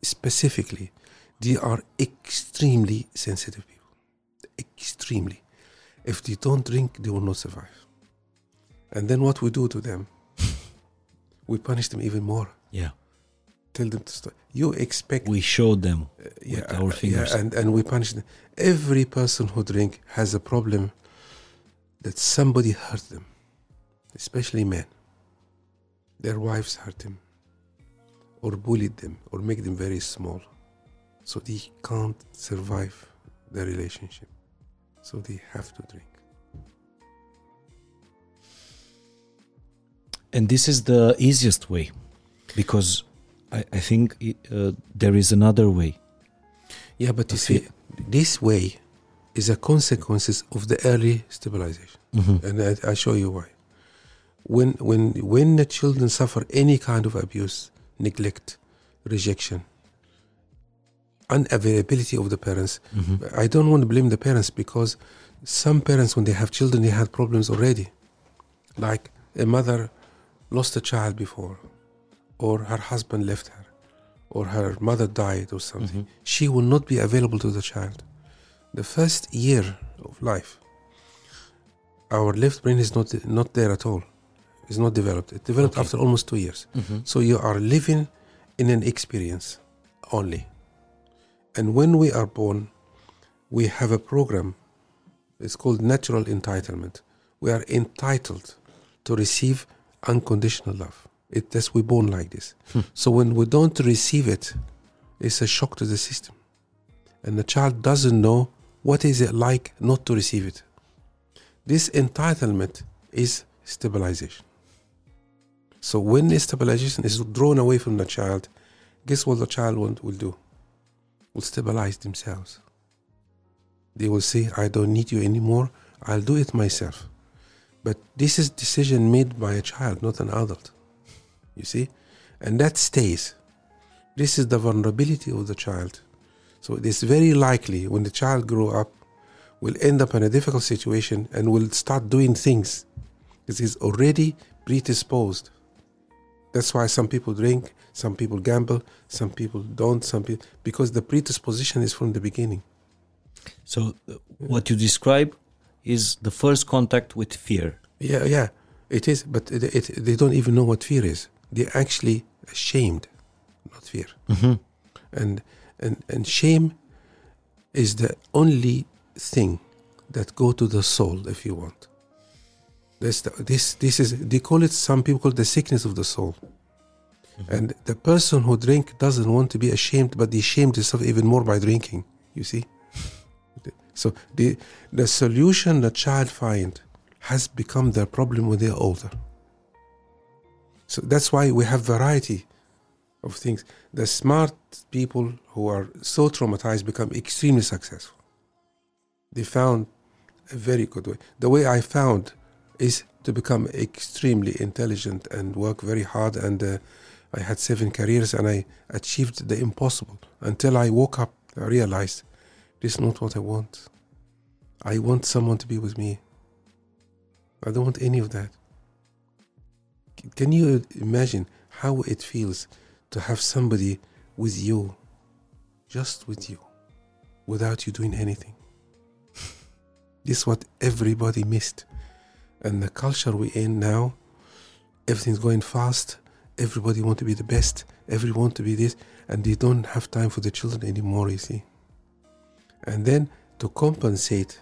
specifically, they are extremely sensitive people. Extremely. If they don't drink, they will not survive. And then what we do to them, we punish them even more. Yeah. Tell them to stop. You expect We showed them uh, yeah, with our fingers. Yeah, and, and we punish them. Every person who drink has a problem that somebody hurt them, especially men. Their wives hurt them, or bullied them, or make them very small. So they can't survive the relationship. So they have to drink. And this is the easiest way because I, I think uh, there is another way. Yeah, but you see, this way is a consequences of the early stabilization. and I, I show you why. When when when the children suffer any kind of abuse, neglect, rejection, unavailability of the parents, I don't want to blame the parents because some parents, when they have children, they had problems already. Like a mother lost a child before, or her husband left her, or her mother died, or something. Mm-hmm. She will not be available to the child. The first year of life, our left brain is not not there at all. It's not developed. It developed Okay. after almost two years. Mm-hmm. So you are living in an experience only. And when we are born, we have a program. It's called natural entitlement. We are entitled to receive unconditional love. It, that's we're born like this. Hmm. So when we don't receive it, it's a shock to the system. And the child doesn't know what is it like not to receive it. This entitlement is stabilization. So when the stabilization is drawn away from the child, guess what the child will do? Will stabilize themselves. They will say, I don't need you anymore, I'll do it myself. But this is decision made by a child, not an adult. You see? And that stays. This is the vulnerability of the child. So it is very likely when the child grow up, will end up in a difficult situation and will start doing things because he's already predisposed. That's why some people drink, some people gamble, some people don't, some people because the predisposition is from the beginning. So, what you describe is the first contact with fear. Yeah, yeah, it is. But it, it, they don't even know what fear is. They're actually ashamed, not fear. Mm-hmm. And and and shame is the only thing that go to the soul, if you want. This this this is they call it. Some people call it the sickness of the soul. Mm-hmm. And the person who drink doesn't want to be ashamed, but they shame themselves even more by drinking. You see. So the the solution the child find has become their problem when they're older. So that's why we have variety of things. The smart people who are so traumatized become extremely successful. They found a very good way. The way I found is to become extremely intelligent and work very hard. And uh, I had seven careers and I achieved the impossible until I woke up. I realized this is not what I want. I want someone to be with me. I don't want any of that. Can you imagine how it feels to have somebody with you, just with you, without you doing anything? this is what everybody missed. And the culture we're in now, everything's going fast. Everybody want to be the best. Everyone want to be this, and they don't have time for the children anymore. You see. And then to compensate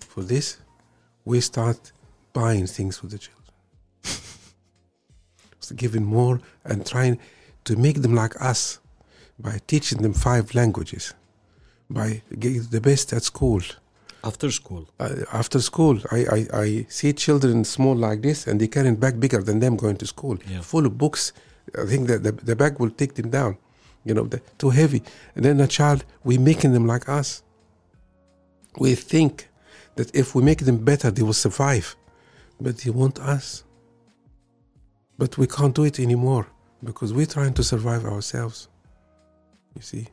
for this, we start buying things for the children. Giving more and trying to make them like us by teaching them five languages, by getting the best at school. After school. Uh, after school, I, I, I see children small like this and they carry a bag bigger than them going to school, Yeah. full of books. I think that the, the bag will take them down, you know, the, too heavy. And then a child, we're making them like us. We think that if we make them better, they will survive. But they want us. But we can't do it anymore because we're trying to survive ourselves. You see?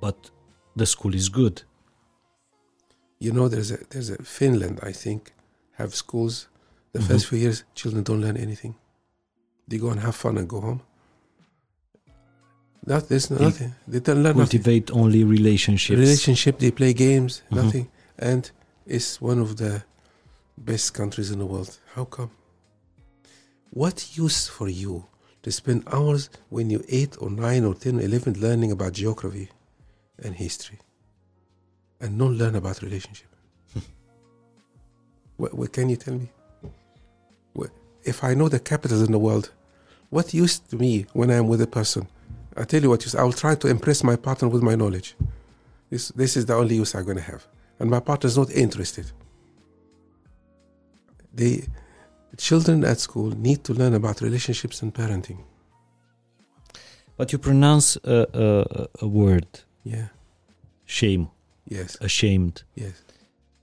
But the school is good. You know, there's a there's a Finland, I think, have schools. The first few years, children don't learn anything. They go and have fun and go home. That there's nothing. They don't learn nothing. Cultivate only relationships. Relationship. They play games. Mhm. Nothing. And it's one of the best countries in the world. How come? What use for you to spend hours when you're eight or nine or ten or eleven learning about geography and history, and not learn about relationship? what, what can you tell me? What, if I know the capitals in the world, what use to me when I'm with a person? I tell you what use. I will try to impress my partner with my knowledge. This this is the only use I'm going to have, and my partner is not interested. The children at school need to learn about relationships and parenting. But you pronounce a, a, a word, Yeah. shame, Yes. ashamed. Yes.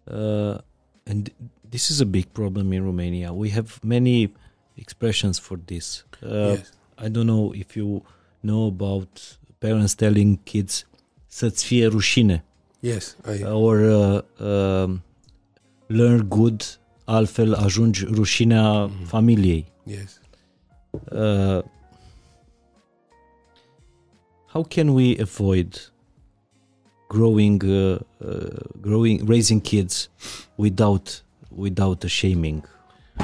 Uh, and this is a big problem in Romania. We have many expressions for this. Uh, yes. I don't know if you know about parents telling kids să-ți fie rușine Yes. I, or uh, um, learn good, altfel ajungi rușinea Mhm. familiei. yes. Uh, how can we avoid growing, uh, uh, growing, raising kids without without a shaming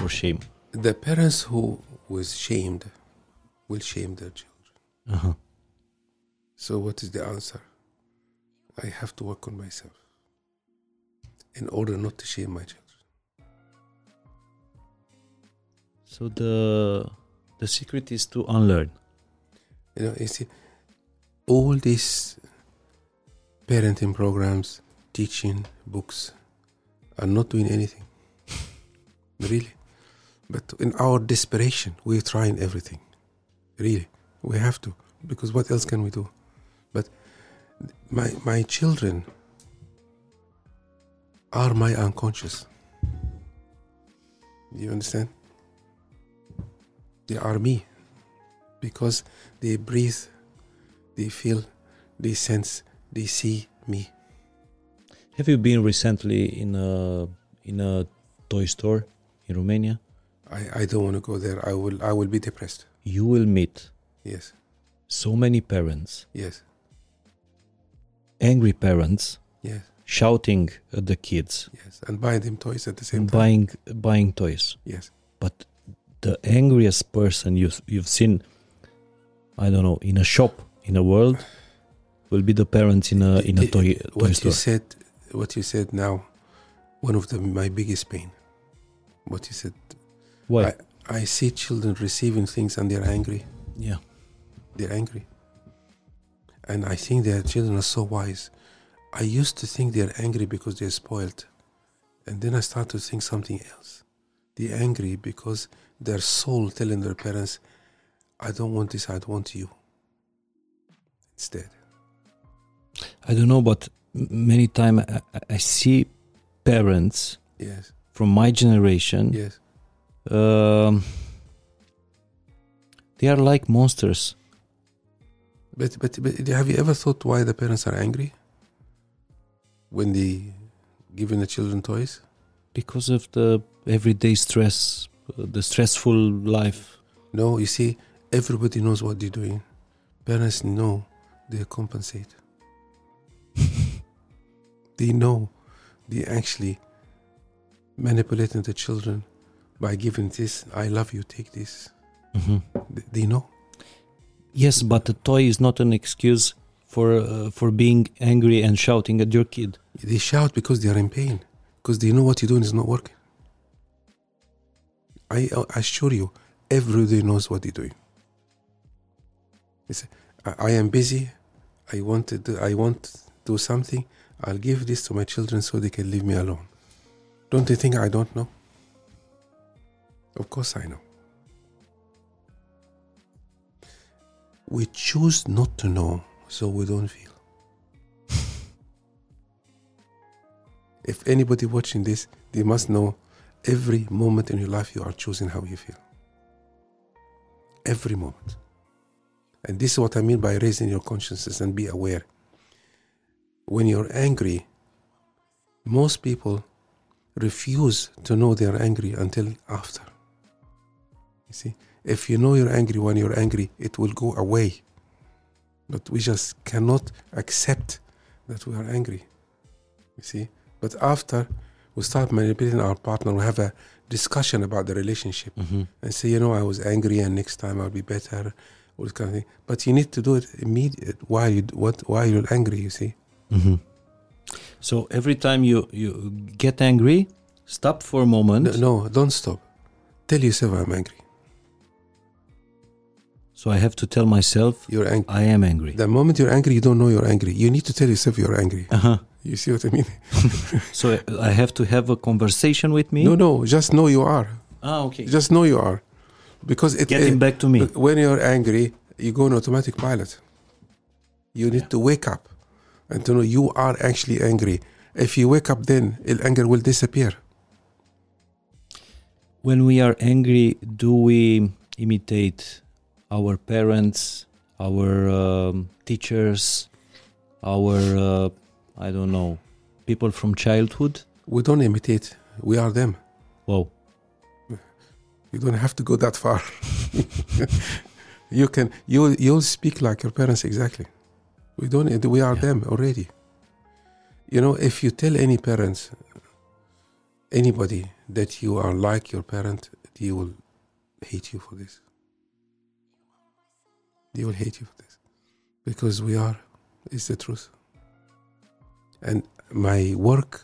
or shame? The parents who was shamed will shame their children. Uh-huh. So what is the answer? I have to work on myself in order not to shame my children. So the the secret is to unlearn. You know, you see, all these parenting programs, teaching books, are not doing anything. really. But in our desperation, we're trying everything. Really. We have to. Because what else can we do? But my my children are my unconscious. Do you understand? They are me because they breathe, they feel, they sense, they see me. Have you been recently in a in a toy store in Romania? I, I don't want to go there. I will I will be depressed. You will meet Yes, so many parents, yes, angry parents, yes, shouting at the kids, yes. And buying them toys at the same time. buying buying toys. Yes, But the angriest person you've you've seen, I don't know, in a shop in a world, will be the parents in a in a toy toy what store. you said, what you said now, one of the my biggest pain. What you said. Why? I, I see children receiving things and they're angry. yeah. They're angry. And I think their children are so wise. I used to think they're angry because they're spoiled. And then I start to think something else. They're angry because their soul telling their parents, I don't want this, I don't want you. Instead. I don't know, but many time I, I- see parents Yes, from my generation. yes. Um, they are like monsters. But, but but have you ever thought why the parents are angry? When they giving the children toys? because of the everyday stress, the stressful life. No, you see, everybody knows what they're doing. Parents know they compensate. they know they actually manipulating the children by giving this. I love you. Take this. Mhm. They, they know. Yes, but the toy is not an excuse for uh, for being angry and shouting at your kid. They shout because they are in pain. Because they know what you're doing is not working. I, assure you, everybody knows what they're doing. They say, I, I am busy. I want to do, I want to do something. I'll give this to my children so they can leave me alone. Don't you think I don't know? Of course I know. We choose not to know so we don't feel. if anybody watching this, they must know every moment in your life you are choosing how you feel. Every moment. And this is what I mean by raising your consciousness and be aware. When you're angry, most people refuse to know they're angry until after. You see, If you know you're angry when you're angry, it will go away. But we just cannot accept that we are angry. You see? But after we start manipulating our partner, we have a discussion about the relationship Mhm. and say, you know, I was angry and next time I'll be better, all this kind of thing. But you need to do it immediate Why you what while you're angry, you see. Mhm. So every time you you get angry, stop for a moment. No, no, don't stop. Tell yourself I'm angry. So I have to tell myself You're angry. I am angry. The moment you're angry, you don't know you're angry. You need to tell yourself you're angry. Uh-huh. You see what I mean? So I have to have a conversation with me. No, no, just know you are. Ah, okay. Just know you are. Because it, Getting it- back to me. when you're angry, you go on automatic pilot. You need to wake up and to know you are actually angry. If you wake up, then the anger will disappear. When we are angry, do we imitate our parents, our um, teachers, our uh, I don't know, people from childhood? We don't imitate. We are them. Whoa. You don't have to go that far. you can. You you'll speak like your parents exactly. We don't. We are Yeah. them already. You know, if you tell any parents, anybody that you are like your parent, they will hate you for this. They will hate you for this, because we are. It's the truth. And my work,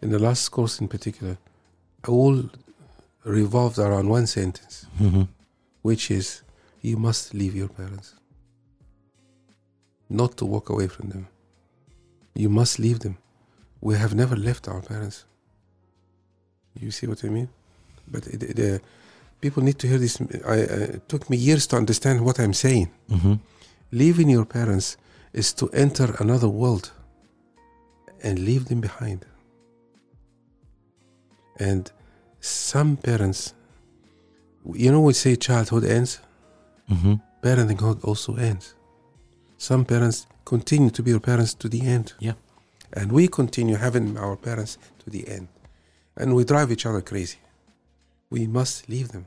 in the last course in particular, all revolved around one sentence, Mhm. which is you must leave your parents. Not to walk away from them. You must leave them. We have never left our parents. You see what I mean? But it, it, uh, people need to hear this. I, uh, it took me years to understand what I'm saying. Mhm. Leaving your parents is to enter another world and leave them behind. And some parents, you know, we say childhood ends, Mhm. parenting also ends. Some parents continue to be your parents to the end. Yeah. And we continue having our parents to the end. And we drive each other crazy. We must leave them.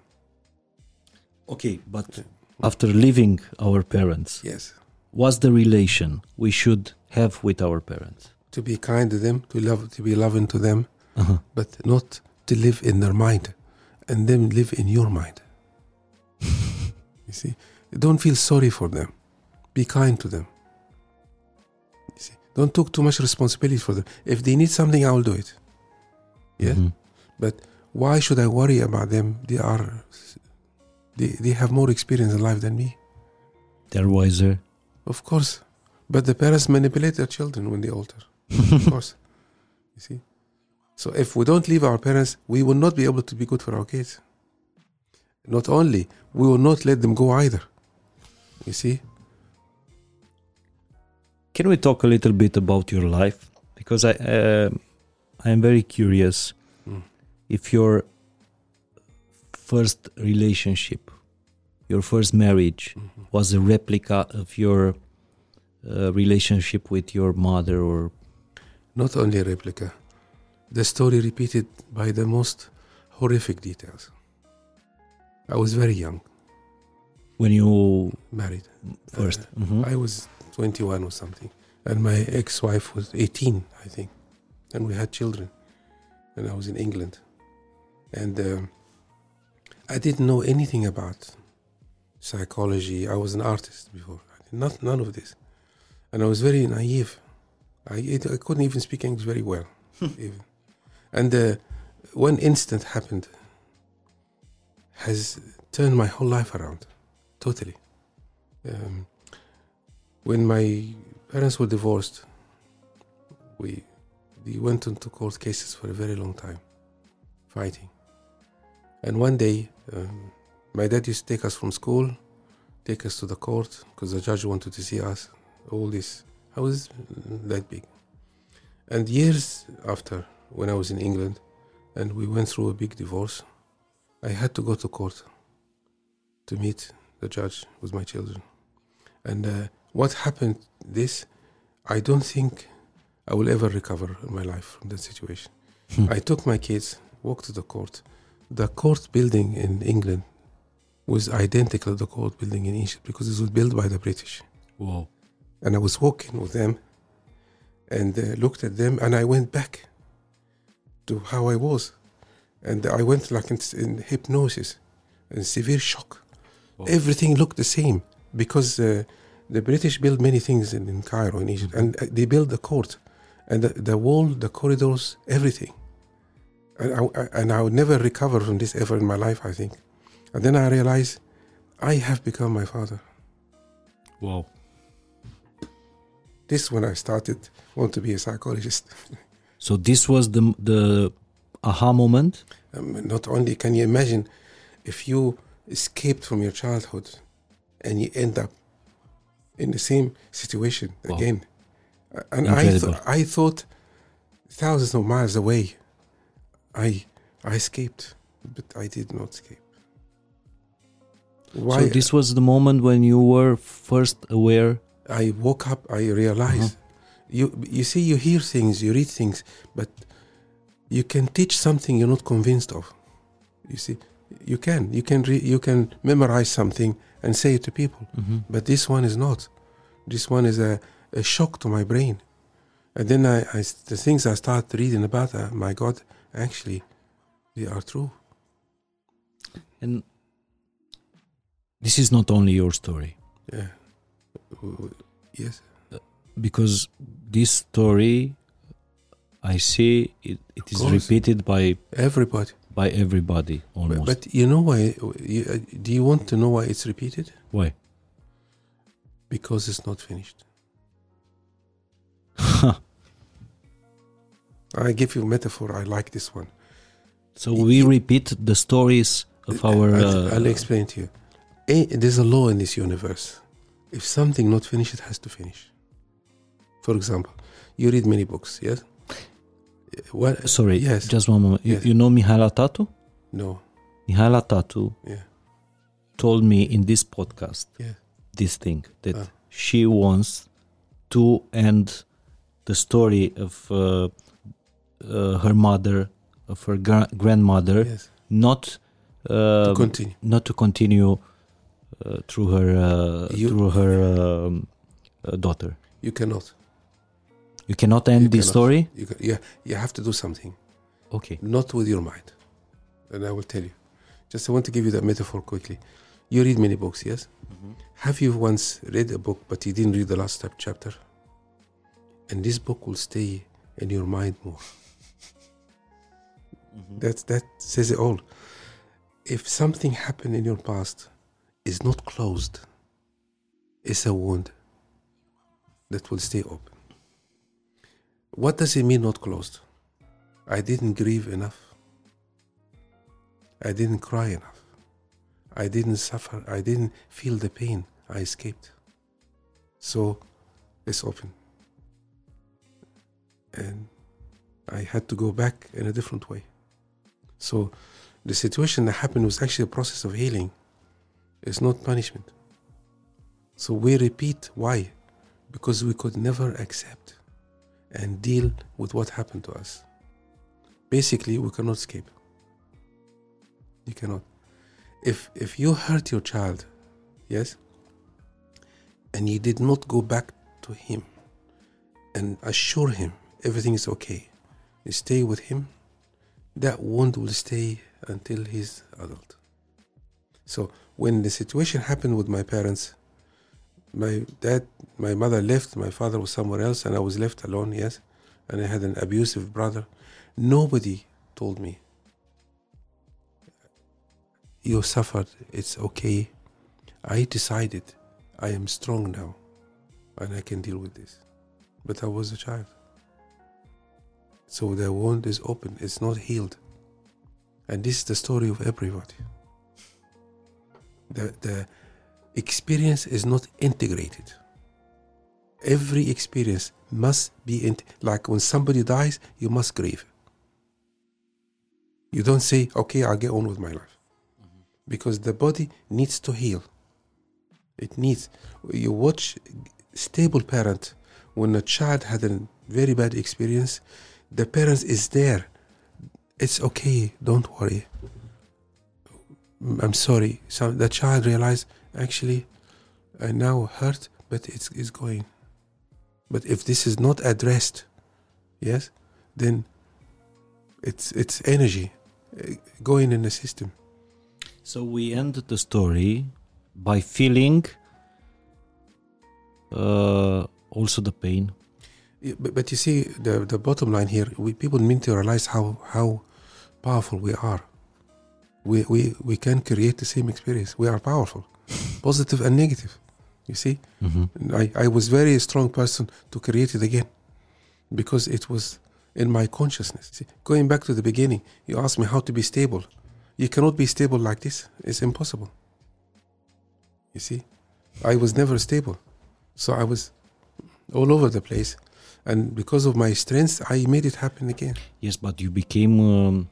Okay, but after leaving our parents, Yes. what's the relation we should have with our parents? To be kind to them, to love, to be loving to them, Uh-huh. but not to live in their mind and them live in your mind. you see, don't feel sorry for them. Be kind to them. You see, don't take too much responsibility for them. If they need something, I will do it. Yeah, Mhm. but why should I worry about them? They are, they, they have more experience in life than me. They're wiser. Of course, but the parents manipulate their children when they alter. of course. You see? So if we don't leave our parents, we will not be able to be good for our kids. Not only, we will not let them go either. You see? Can we talk a little bit about your life? Because I uh, I am very curious. If your first relationship, your first marriage, Mhm. was a replica of your uh, relationship with your mother, or Not only a replica, the story repeated by the most horrific details. I was very young, when you married. first. Uh, Mhm. I was 21 or something, and my ex wife was 18, I think. And we had children, and I was in England. And um, I didn't know anything about psychology. I was an artist before, not, none of this. And I was very naive. I, it, I couldn't even speak English very well. even. And uh, one incident happened has turned my whole life around, totally. Um, when my parents were divorced, we we went into court cases for a very long time, fighting. And one day, um, my dad used to take us from school, take us to the court because the judge wanted to see us. All this, I was that big. And years after, when I was in England, and we went through a big divorce, I had to go to court to meet the judge with my children. And uh, what happened this, I don't think I will ever recover in my life from that situation. Hmm. I took my kids, walked to the court. The court building in England, was identical to the court building in Egypt because it was built by the British. Wow. And I was walking with them and uh, looked at them and I went back to how I was. And I went like in, in hypnosis and severe shock. Wow. Everything looked the same because uh, the British built many things in, in Cairo, in Egypt, and uh, they built the court and the, the wall, the corridors, everything. And I, and I would never recover from this ever in my life, I think. And then I realized I have become my father. Wow. This when I started want to be a psychologist. So this was the the aha moment. Um, not only can you imagine if you escaped from your childhood and you end up in the same situation Wow. again. And I, th- I thought thousands of miles away, I I escaped, but I did not escape. Why? So this was the moment when you were first aware. I woke up, I realized. You you see, you hear things, you read things, but you can teach something you're not convinced of. You see, you can you can re- you can memorize something and say it to people, but this one is not. This one is a, a shock to my brain, and then I, I the things I start reading about. Uh, my God, actually, they are true. And this is not only your story, Yeah. Yes. because this story, I see it, it is repeated by Everybody. by everybody almost. But, but you know why? You, uh, do you want to know why it's repeated? Why? Because it's not finished. I give you a metaphor. I like this one. So we repeat the stories of our. I'll, Uh, I'll explain to you. A, there's a law in this universe. If something not finished, it has to finish. For example, you read many books, yes? What? sorry, Yes. just one moment. You, Yes. you know Mihaela Tatu? No. Mihaela Tatu Yeah. told me in this podcast Yeah. this thing that Ah. she wants to end the story of uh, her mother, of her gra- grandmother, Yes. not uh, to continue. not to continue uh, through her uh, through her um, uh, daughter. You cannot. You cannot end the cannot. story. You, ca- yeah, you have to do something. Okay. not with your mind. And I will tell you. Just I want to give you that metaphor quickly. You read many books, yes? Have you once read a book but you didn't read the last chapter? And this book will stay in your mind more. Mm-hmm. That that says it all. If something happened in your past is not closed, it's a wound that will stay open. What does it mean not closed? I didn't grieve enough. I didn't cry enough. I didn't suffer. I didn't feel the pain. I escaped. So it's open. And I had to go back in a different way. So the situation that happened was actually a process of healing. It's not punishment. So we repeat why? Because we could never accept and deal with what happened to us. Basically, we cannot escape. You cannot. If if you hurt your child, yes, and you did not go back to him and assure him everything is okay, you stay with him, that wound will stay until he's adult. So when the situation happened with my parents, my dad, my mother left, my father was somewhere else, and I was left alone, yes, and I had an abusive brother. Nobody told me, You suffered, it's okay. I decided I am strong now and I can deal with this. But I was a child. So the wound is open, it's not healed. And this is the story of everybody. The, the experience is not integrated. Every experience must be in, like when somebody dies, you must grieve. You don't say, okay, I'll get on with my life. Because the body needs to heal. It needs. You watch stable parent when a child had a very bad experience, the parent is there. It's okay, don't worry. "Mm, I'm sorry. So the child realized, actually, I now hurt, but it's, it's going. But if this is not addressed, yes, then it's, it's energy uh, going in the system. So we end the story by feeling uh, also the pain. But, but you see, the, the bottom line here, we, people need to realize how, how powerful we are. We, we, we can create the same experience. We are powerful, positive and negative. You see, Mhm. I, I was very strong person to create it again because it was in my consciousness. See, going back to the beginning, you asked me how to be stable. You cannot be stable like this. It's impossible. You see, I was never stable. So I was all over the place. And because of my strength, I made it happen again. Yes, but you became um,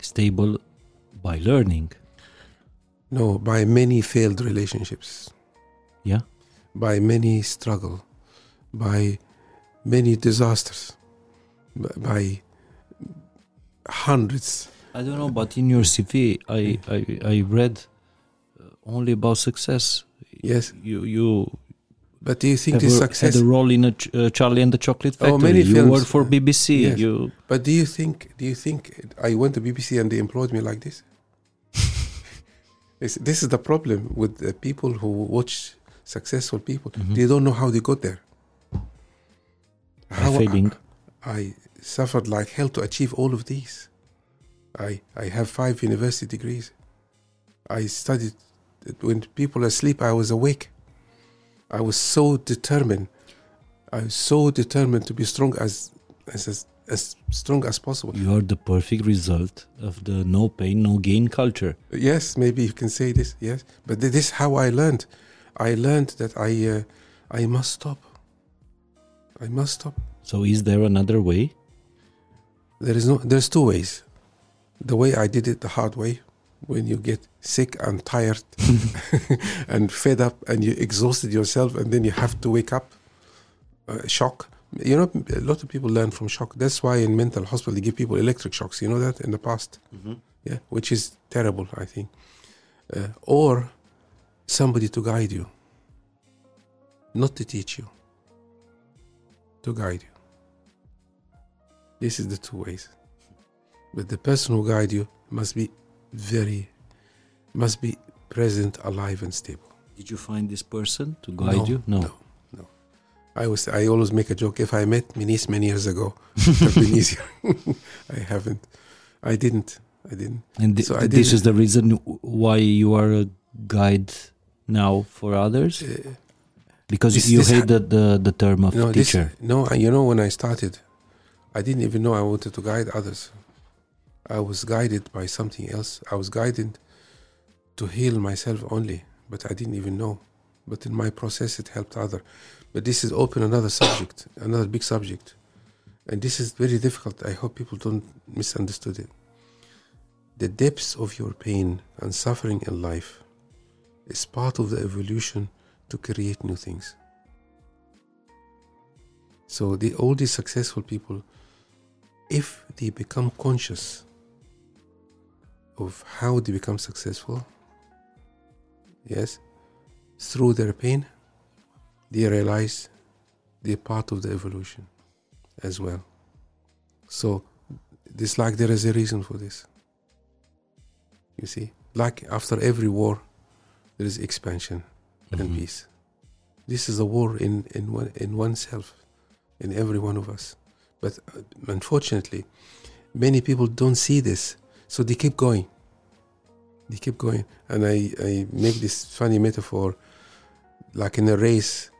stable by learning. No, by many failed relationships, Yeah. by many struggle, by many disasters, by hundreds. I don't know, but in your CV, I I, I read uh, only about success. Yes, You you but do you think this success? had a role in a ch- uh, Charlie and the Chocolate Factory. Oh, many you films. worked for BBC. Yes. You But do you think? Do you think I went to BBC and they employed me like this? This- is the problem with the people who watch successful people. Mhm. They don't know how they got there. By failing. I suffered like hell to achieve all of these. I I have five university degrees. I studied when people are asleep. I was awake. I was so determined. I was so determined to be strong as as as, as strong as possible. you are the perfect result of the no pain no gain culture. Yes, maybe you can say this. Yes, but this is how I learned. I learned that I uh, I must stop. I must stop. So is there another way? There is no. There's two ways. The way I did it the hard way, when you get sick and tired and fed up and you exhausted yourself, and then you have to wake up. Uh, shock. You know, a lot of people learn from shock. That's why in mental hospital they give people electric shocks. You know that in the past. yeah, which is terrible, I think. Uh, or somebody to guide you, not to teach you, to guide you. This is the two ways. But the person who guide you must be very, must be present, alive, and stable. Did you find this person to guide you? No. no, no. I was, I always make a joke. If I met Menis many years ago, it would have been easier. I haven't. I didn't. I didn't. And thi- So I this didn't- is the reason why you are a guide now for others? Uh, Because this- you this ha- hate the, the, the term of no, this, teacher. no, you know when I started, I didn't even know I wanted to guide others. I was guided by something else. I was guided to heal myself only, but I didn't even know. But in my process, it helped other. But this is open another subject, another big subject, and this is very difficult. I hope people don't misunderstood it. The depths of your pain and suffering in life is part of the evolution to create new things. So the all these successful people, if they become conscious of how they become successful, yes, through their pain, they realize they're part of the evolution as well. So it's like there is a reason for this. You see, like after every war, there is expansion and Mhm. peace. This is a war in in one, in oneself, in every one of us. But uh, unfortunately, many people don't see this, so they keep going. They keep going, and I I make this funny metaphor, like in a race,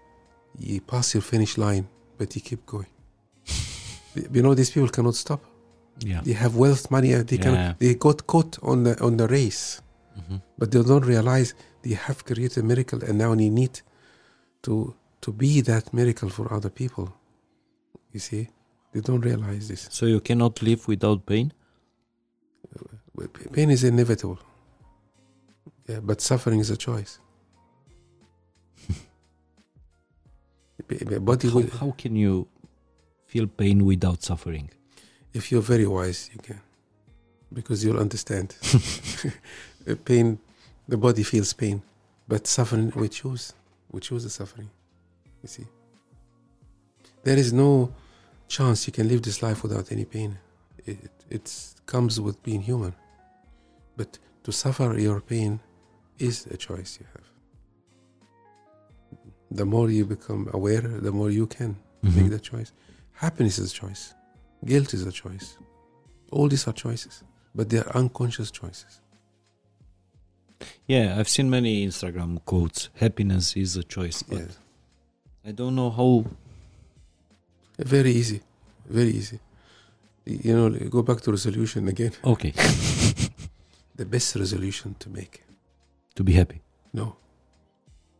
you pass your finish line, but you keep going. you know, these people cannot stop. Yeah. They have wealth, money, they Yeah. can they got caught on the on the race Mhm. but they don't realize they have created a miracle and now they need to to be that miracle for other people you see they don't realize this So you cannot live without pain? Pain is inevitable yeah but suffering is a choice body How, how can you feel pain without suffering? if you're very wise you can because you'll understand pain, the body feels pain, but suffering we choose. We choose the suffering. You see, there is no chance you can live this life without any pain. It it comes with being human, but to suffer your pain is a choice you have. The more you become aware, the more you can make Mhm. that choice. Happiness is a choice. Guilt is a choice. All these are choices, but they are unconscious choices. Yeah, I've seen many Instagram quotes. Happiness is a choice, but Yes. I don't know how. Very easy. Very easy. You know, go back to resolution again. Okay, The best resolution to make, to be happy. no,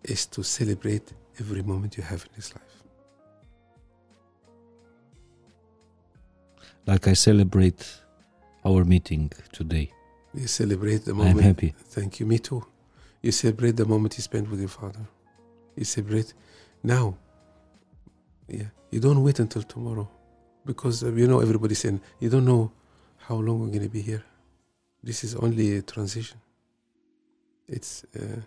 is to celebrate every moment you have in this life. Like I celebrate our meeting today. You celebrate the moment. I'm happy. Thank you. Me too. You celebrate the moment you spent with your father. You celebrate now. Yeah. You don't wait until tomorrow, because uh, you know everybody's saying you don't know how long we're going to be here. This is only a transition. It's uh,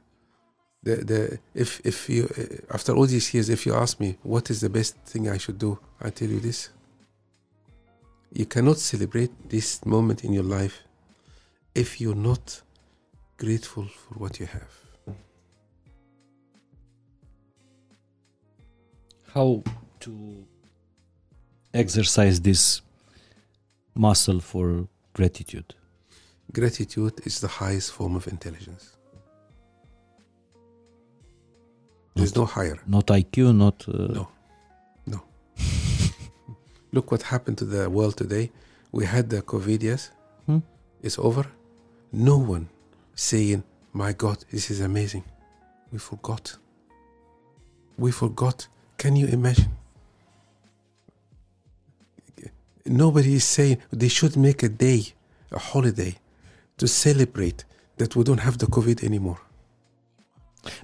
the the if if you uh, after all these years, if you ask me what is the best thing I should do, I tell you this. You cannot celebrate this moment in your life if you're not grateful for what you have. How to exercise this muscle for gratitude? Gratitude is the highest form of intelligence. There's no higher. Not IQ, not. Uh, No. Look what happened to the world today. We had the COVID, yes? Hmm. It's over. No one saying, My God, this is amazing. We forgot. We forgot. Can you imagine? Nobody is saying they should make a day, a holiday, to celebrate that we don't have the COVID anymore.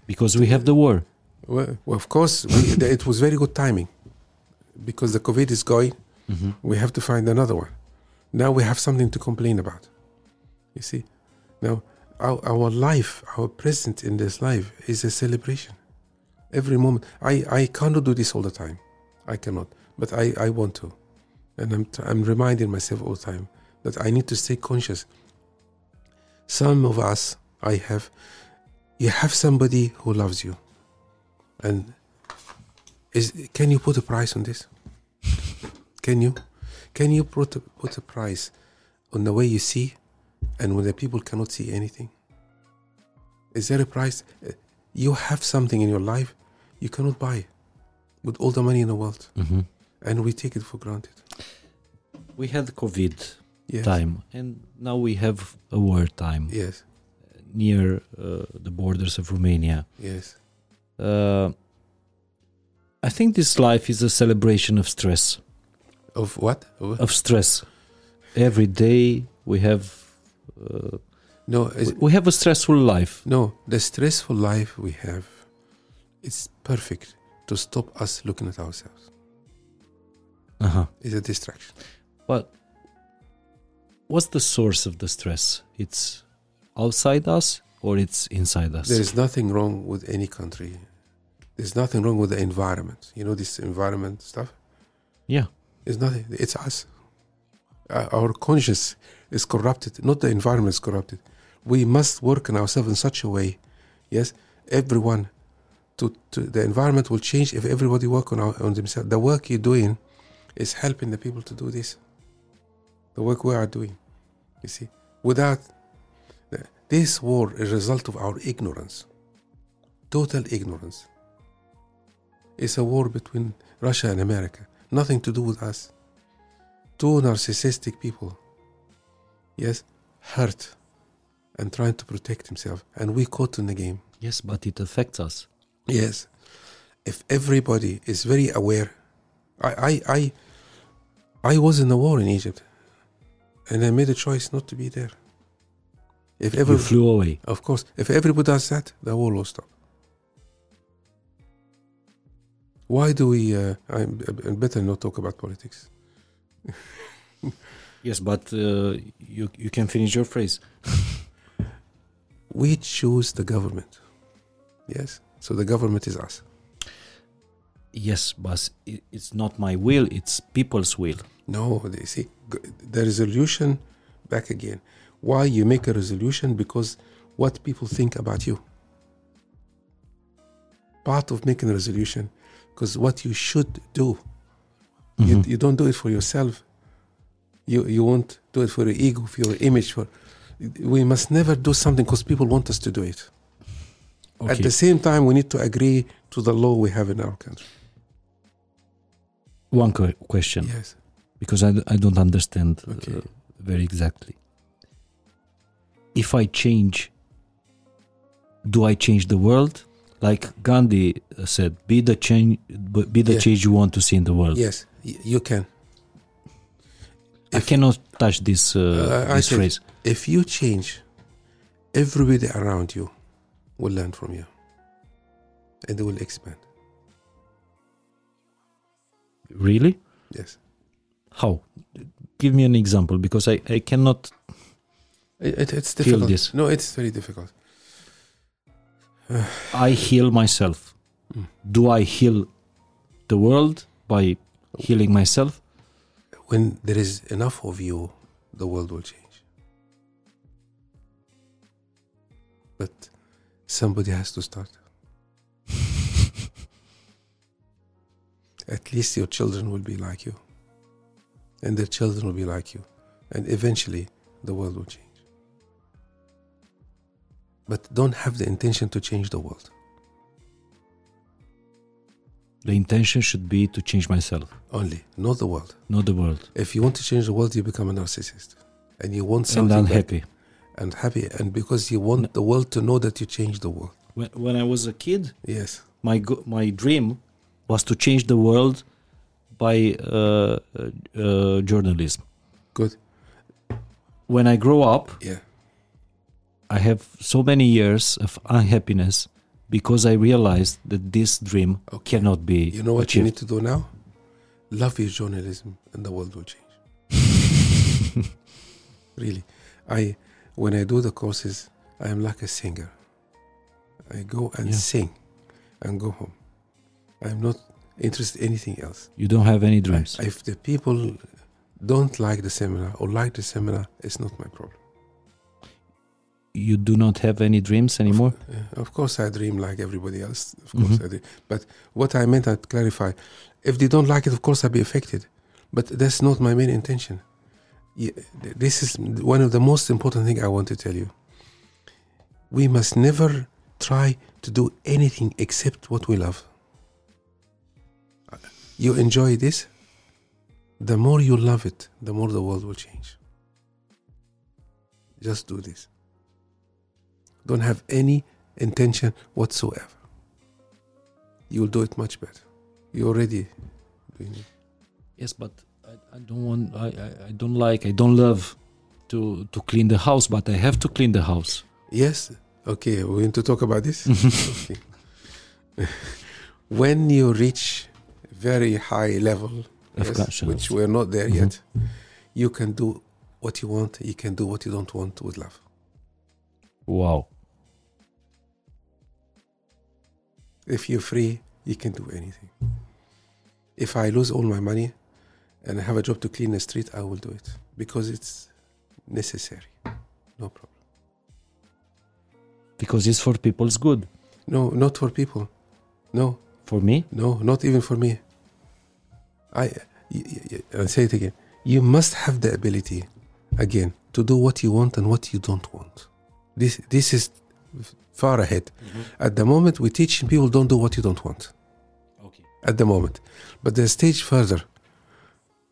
Because we have the war. Well, well of course, we, it was very good timing because the COVID is going. Mhm. We have to find another one. Now we have something to complain about. You see, now our, our life, our present in this life is a celebration. Every moment. I, I cannot do this all the time. I cannot, but I, I want to. And I'm, I'm reminding myself all the time that I need to stay conscious. Some of us, I have, you have somebody who loves you. And is can you put a price on this? Can you? Can you put a, put a price on the way you see and when the people cannot see anything? Is there a price? Uh, You have something in your life you cannot buy with all the money in the world, Mhm. and we take it for granted. We had COVID Yes. time, and now we have a war time Yes. near uh, the borders of Romania. Yes. Uh, I think this life is a celebration of stress. Of what? Of- Of stress. Every day we have uh, no. We have a stressful life. no. The stressful life we have, it's perfect to stop us looking at ourselves. Uh-huh. It's a distraction. But what's the source of the stress? It's outside us or it's inside us? There is nothing wrong with any country. There's nothing wrong with the environment. You know this environment stuff. yeah. It's nothing. It's us. Uh, our conscience is corrupted. Not the environment is corrupted. We must work on ourselves in such a way. Yes, everyone. To, to the environment will change if everybody work on our, on themselves. The work you're doing is helping the people to do this. The work we are doing. You see, without this war is a result of our ignorance. Total ignorance. It's a war between Russia and America. Nothing to do with us. Two narcissistic people, yes, hurt and trying to protect himself, and we caught in the game. Yes, but it affects us. Yes, if everybody is very aware, I, I, I, I was in the war in Egypt, and I made a choice not to be there. If ever You flew away. of course, if everybody does that, the war will stop. Why do we? Uh, I, I better not talk about politics. Yes, but uh, you you can finish your phrase. we choose the government. Yes. So the government is us. Yes, but it's not my will, it's people's will. No, they see the resolution back again. Why you make a resolution? Because what people think about you. Part of making a resolution, because what you should do. You, Mhm. you don't do it for yourself. You you won't do it for your ego, for your image. For we must never do something because people want us to do it. At the same time, we need to agree to the law we have in our country. One que- question, Yes. because I, I don't understand uh, very exactly. If I change, do I change the world? Like Gandhi uh, said, be the change, be the Yeah. change you want to see in the world. Yes, y- you can. I cannot touch this uh, Uh, this said- phrase. If you change, everybody around you will learn from you and they will expand. Really? Yes. How? Give me an example because I, I cannot. It, it- it's difficult. this. No, it's very difficult. I heal myself. Mm. Do I heal the world by healing myself? When there is enough of you, the world will change. But somebody has to start. At least your children will be like you. And their children will be like you. And eventually, the world will change. But don't have the intention to change the world. The intention should be to change myself, Only, not the world. not the world. If you want to change the world, you become a narcissist. And you want something back- unhappy. and happy. And because you want the world to know that you changed the world. When, when I was a kid, Yes. my go- my dream was to change the world by uh, uh, journalism. Good. When I grow up, Yeah. I have so many years of unhappiness because I realized that this dream Okay. cannot be You know what you need to do now? Love your journalism and the world will change. really. I when I do the courses, I am like a singer. I go and Yeah. sing and go home. I'm not interested in anything else. You don't have any dreams. If the people don't like the seminar or like the seminar, it's not my problem. you do not have any dreams anymore. Uh, of course, I dream like everybody else. Of course, Mhm. I do. But what I meant, I'd clarify. If they don't like it, of course, I'll be affected. But that's not my main intention. This is one of the most important thing I want to tell you. We must never try to do anything except what we love. You enjoy this, the more you love it, the more the world will change. Just do this. Don't have any intention whatsoever. You will do it much better. You're already doing it. Yes, but I, I don't want. I, I, I don't like. I don't love to to clean the house, but I have to clean the house. Yes. Okay, we're going to talk about this. okay. when you reach very high level, Of yes, which we're not there Mhm. yet, you can do what you want. You can do what you don't want with love. Wow. If you're free, you can do anything. If I lose all my money and I have a job to clean the street, I will do it because it's necessary. No problem. Because it's for people's good. No, not for people. No, For me, no, not even for me. I, I'll say it again. You must have the ability, again, to do what you want and what you don't want. This, this is far ahead. Mm-hmm. At the moment, we're teaching people don't do what you don't want. okay. at the moment. But the stage further,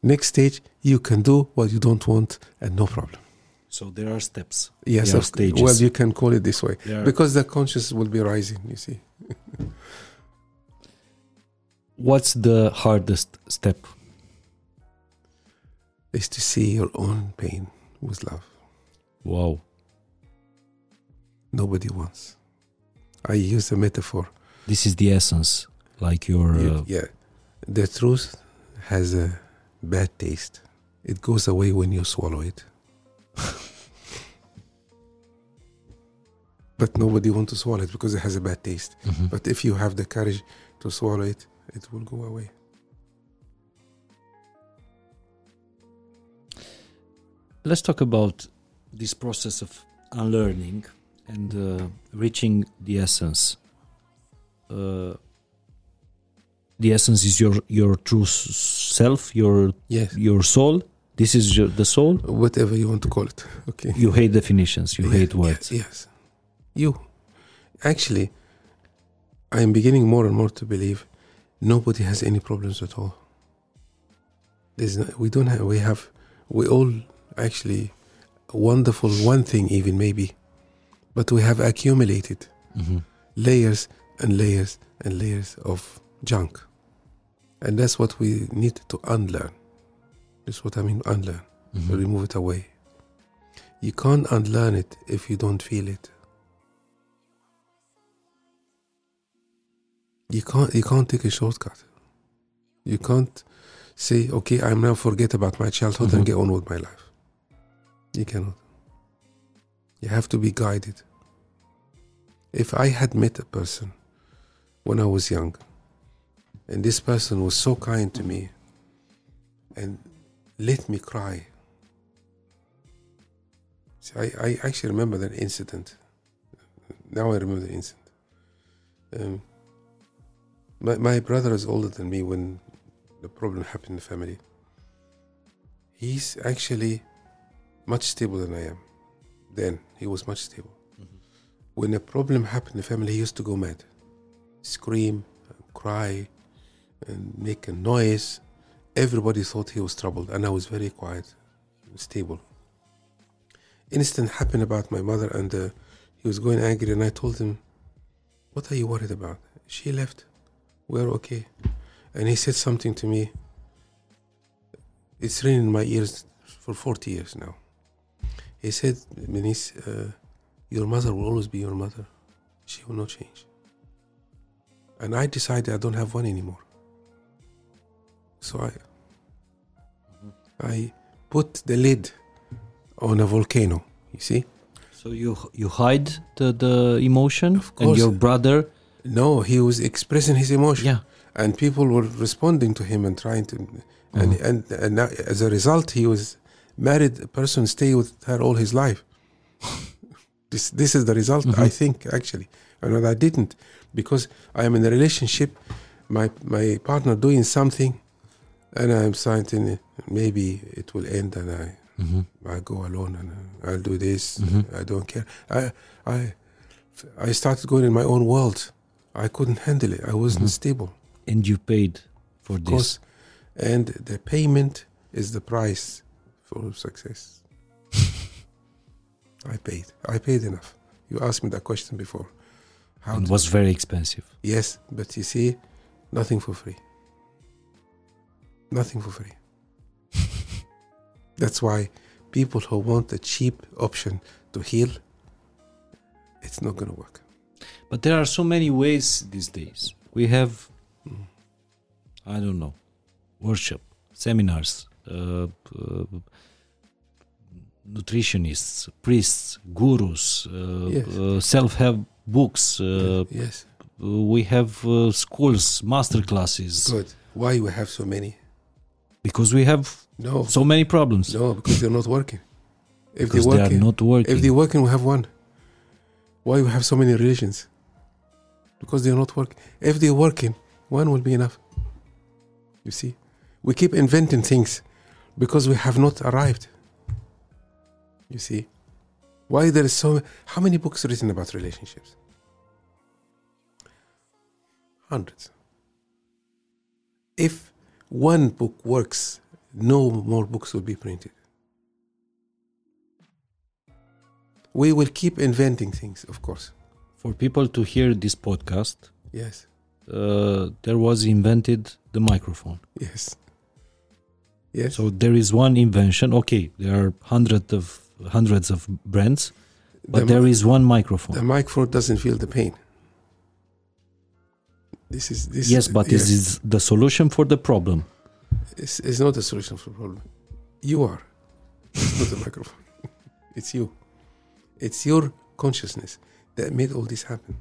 next stage, you can do what you don't want and no problem. So there are steps. Yes, There are stages. well, you can call it this way because the conscious will be rising. You see, What's the hardest step? is to see your own pain with love. Wow. Nobody wants. I use a metaphor. This is the essence. Like your. You- Uh, yeah, the truth has a bad taste. It goes away when you swallow it. but nobody want to swallow it because it has a bad taste. Mhm. But if you have the courage to swallow it, it will go away. Let's talk about this process of unlearning and uh, reaching the essence. Uh, the essence is your your true self, your Yes. your soul. This is your, the soul. Whatever you want to call it. Okay. You hate definitions. You Yeah, hate words. Yes, yes. You. Actually, I am beginning more and more to believe nobody has any problems at all. There's no, we don't have, we have, we all actually wonderful one thing even maybe, but we have accumulated Mhm. layers and layers and layers of junk. And that's what we need to unlearn. That's what I mean, unlearn Mhm. remove it away. You can't unlearn it if you don't feel it. You can't you can't take a shortcut. You can't say, okay, I'm now forget about my childhood Mhm. and get on with my life. You cannot. You have to be guided. If I had met a person when I was young, and this person was so kind to me and let me cry. See, I, I actually remember that incident. Now I remember the incident. Um, my, my brother is older than me when the problem happened in the family. He's actually much stable than I am. Then he was much stable. When a problem happened in the family, he used to go mad, scream, cry, and make a noise everybody thought he was troubled and i was very quiet stable incident happened about my mother and uh, he was going angry and i told him what are you worried about she left we're okay and he said something to me it's ringing in my ears for 40 years now he said Menis, uh, your mother will always be your mother she will not change and i decided i don't have one anymore so I I put the lid on a volcano. You see? So you you hide the the emotion, Of and your brother. No, he was expressing his emotion, Yeah. and people were responding to him and trying to, and Mhm. and, and now, as a result, he was married a person, stay with her all his life. this this is the result, Mhm. I think, actually, and I didn't because I am in a relationship, my my partner doing something, and I'm thinking maybe it will end, and I Mhm. I go alone and I'll do this. Mhm. I don't care. I, I, I started going in my own world. I couldn't handle it. I wasn't Mhm. stable, And you paid for of this. course. And the payment is the price for success. I paid. I paid enough. You asked me that question before. How? to- was very expensive. yes, but you see, nothing for free. Nothing for free. That's why people who want a cheap option to heal, it's not going to work. But there are so many ways these days. We have, Mm. I don't know, worship, seminars, uh, uh, nutritionists, priests, gurus, uh, Yes. uh, self-help books. Uh, yes, we have uh, schools, master classes, good. Why we have so many? because we have No, so many problems. no, because they're not working. If because they're they are working, not working. if they're working, we have one. Why we have so many religions? Because they're not working. If they're working, one will be enough. You see, we keep inventing things because we have not arrived. You see, why there is so how many books written about relationships? Hundreds. If one book works, no more books will be printed. We will keep inventing things, of course. For people to hear this podcast, Yes, uh, there was invented the microphone. yes, yes. So there is one invention. Okay, there are hundreds of hundreds of brands, but the, there is one microphone. the microphone doesn't feel the pain. This is this. yes, but yes, this is the solution for the problem. It's, it's not a solution for the problem. You are. It's not the microphone. It's you. It's your consciousness. That made all this happen.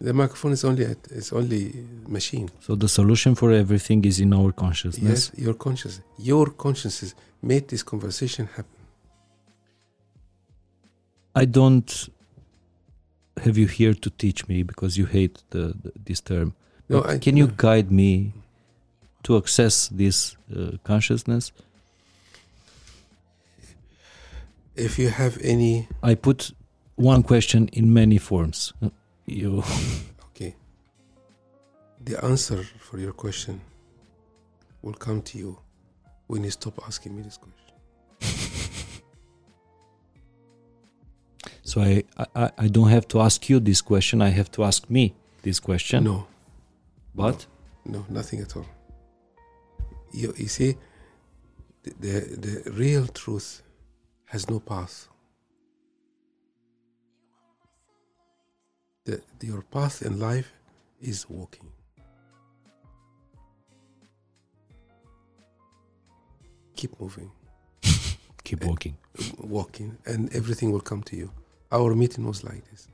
The microphone is only a, is only machine. So the solution for everything is in our consciousness. Yes, your conscious, your consciousnness made this conversation happen. I don't have you here to teach me because you hate the, the this term. No, I- can you no. guide me to access this uh, consciousness? If you have any, I put one question in many forms. You okay, the answer for your question will come to you when you stop asking me this question. so I, I I don't have to ask you this question. I have to ask me this question. No, But no, nothing at all. You, you see, the, the, the real truth has no path. The, your path in life is walking. Keep moving, keep walking. walking, and everything will come to you. Our meeting was like this.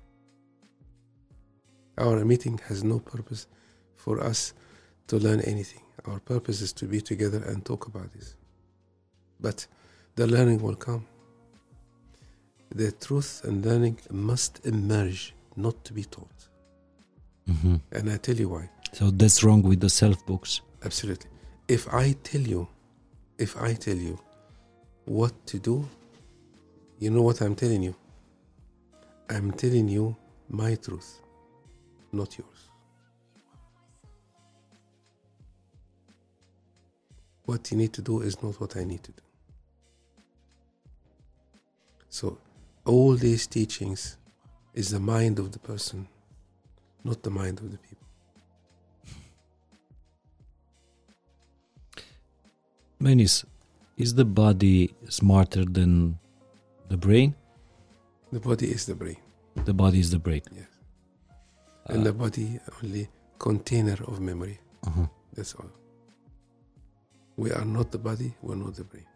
Our meeting has no purpose for us to learn anything. Our purpose is to be together and talk about this. But the learning will come. The truth and learning must emerge, not to be taught. Mhm. And I tell you why. So that's wrong with the self books. Absolutely. If I tell you, if I tell you what to do, you know what I'm telling you? I'm telling you my truth, not yours. What you need to do is not what I need to do. So, all these teachings is the mind of the person, not the mind of the people. Menis, is the body smarter than the brain? The body is the brain. The body is the brain. Yes. and the body only container of memory. Uh-huh. That's all. We are not the body. We're not the brain.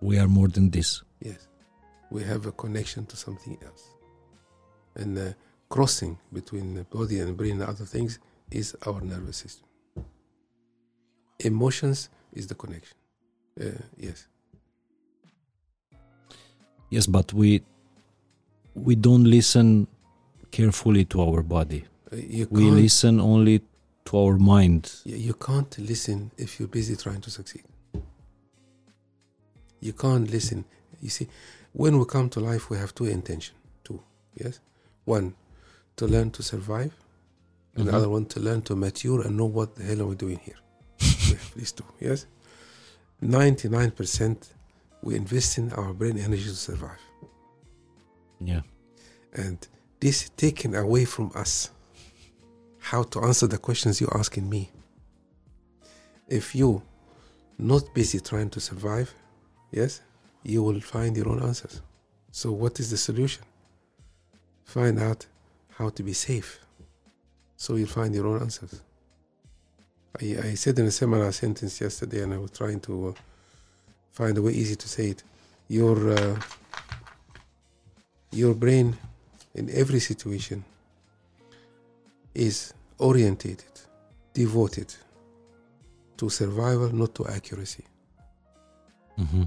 We are more than this. Yes, we have a connection to something else, and the crossing between the body and brain and other things is our nervous system. Emotions is the connection. Uh, yes, Yes, but we we don't listen carefully to our body. Uh, We listen only to our mind. You can't listen if you're busy trying to succeed. You can't listen. You see, when we come to life, we have two intentions. Two, yes. One, to learn to survive, and the Mhm. other one to learn to mature and know what the hell are we doing here. these two, yes. Ninety-nine percent, we invest in our brain energy to survive, Yeah. and this is taken away from us. How to answer the questions you're asking me? if you not busy trying to survive yes you will find your own answers. So what is the solution? Find out how to be safe. So you'll find your own answers. I, I said in a seminar sentence yesterday and i was trying to uh, find a way easy to say it. Your uh, your brain in every situation is orientated devoted to survival, not to accuracy. hmm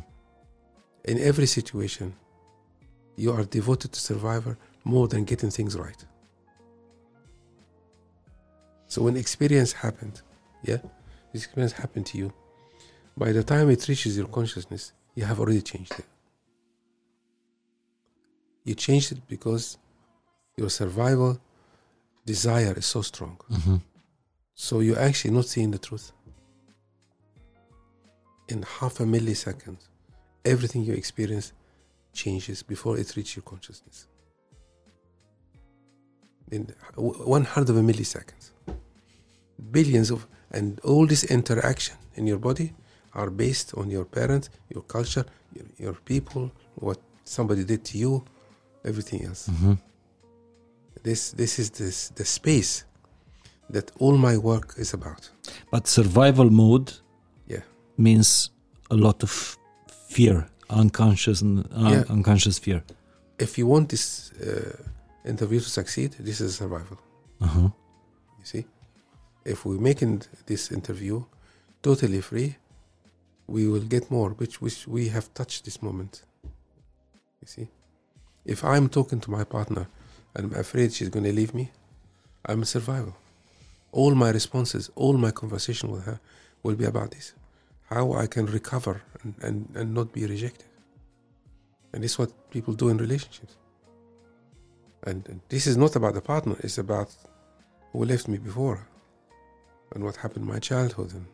In every situation, you are devoted to survival more than getting things right. So when experience happened, yeah, this experience happened to you, by the time it reaches your consciousness, you have already changed it. You changed it because your survival desire is so strong. hmm So you're actually not seeing the truth. In half a millisecond, everything you experience changes before it reaches your consciousness. In one hundred of a millisecond, billions of, and all this interaction in your body are based on your parents, your culture, your, your people, what somebody did to you, everything else hmm this this is this the space that all my work is about But survival mode Yeah. means a lot of fear unconscious uh, Yeah. unconscious fear. If you want this uh, interview to succeed, this is survival. Uh-huh. You see, if we making this interview totally free, we will get more, which which we have touched this moment. You see, if I'm talking to my partner and I'm afraid she's going to leave me, I'm a survival. All my responses, all my conversation with her will be about this: how I can recover and, and, and not be rejected. And this is what people do in relationships. And, and this is not about the partner; it's about who left me before and what happened in my childhood and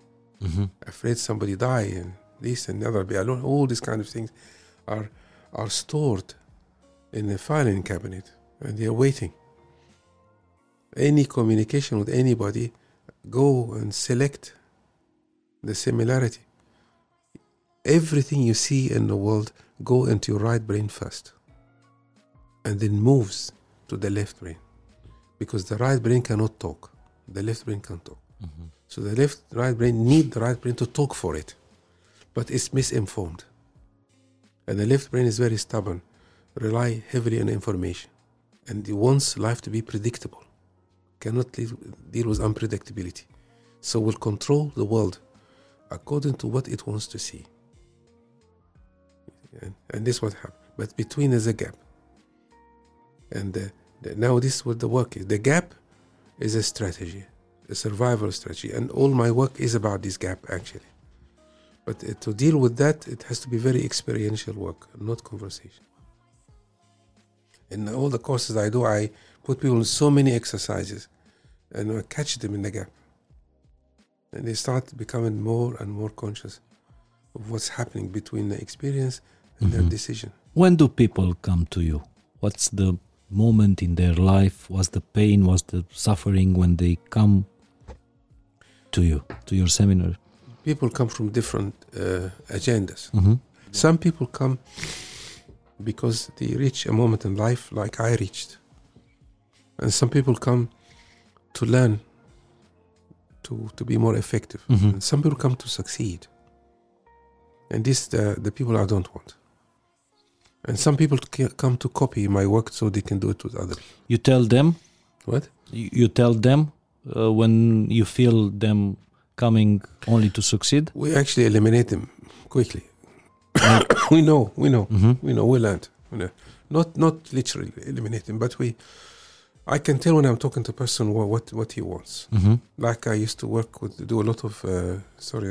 hmm afraid somebody die and this and the other be alone all these kind of things are are stored in a filing cabinet and they're waiting any communication with anybody go and select the similarity. Everything you see in the world go into your right brain first and then moves to the left brain. Because the right brain cannot talk. The left brain can talk. Hmm so the left right brain need the right brain to talk for it, but it's misinformed. And the left brain is very stubborn, rely heavily on information, and it wants life to be predictable. Cannot deal with unpredictability, so will control the world according to what it wants to see. And, and this is what happened. But between is a gap. And uh, the, now this is what the work is. The gap is a strategy a survival strategy and all my work is about this gap actually but uh, to deal with that it has to be very experiential work not conversation in all the courses i do i put people in so many exercises and I catch them in the gap and they start becoming more and more conscious of what's happening between the experience and their Mhm. decision When do people come to you? What's the moment in their life? What's the pain? What's the suffering when they come to you, to your seminar? people come from different uh, agendas hmm Some people come because they reach a moment in life like I reached. And some people come to learn to, to be more effective. Mhm. And some people come to succeed. And this the, the people I don't want. And some people come to copy my work so they can do it with others. You tell them, What? you you tell them uh, when you feel them coming only to succeed. We actually eliminate them quickly. we know, we know. hmm we know we learned know not not literally eliminate him but we i can tell when i'm talking to a person what what, what he wants. Hmm like i used to work with do a lot of uh, sorry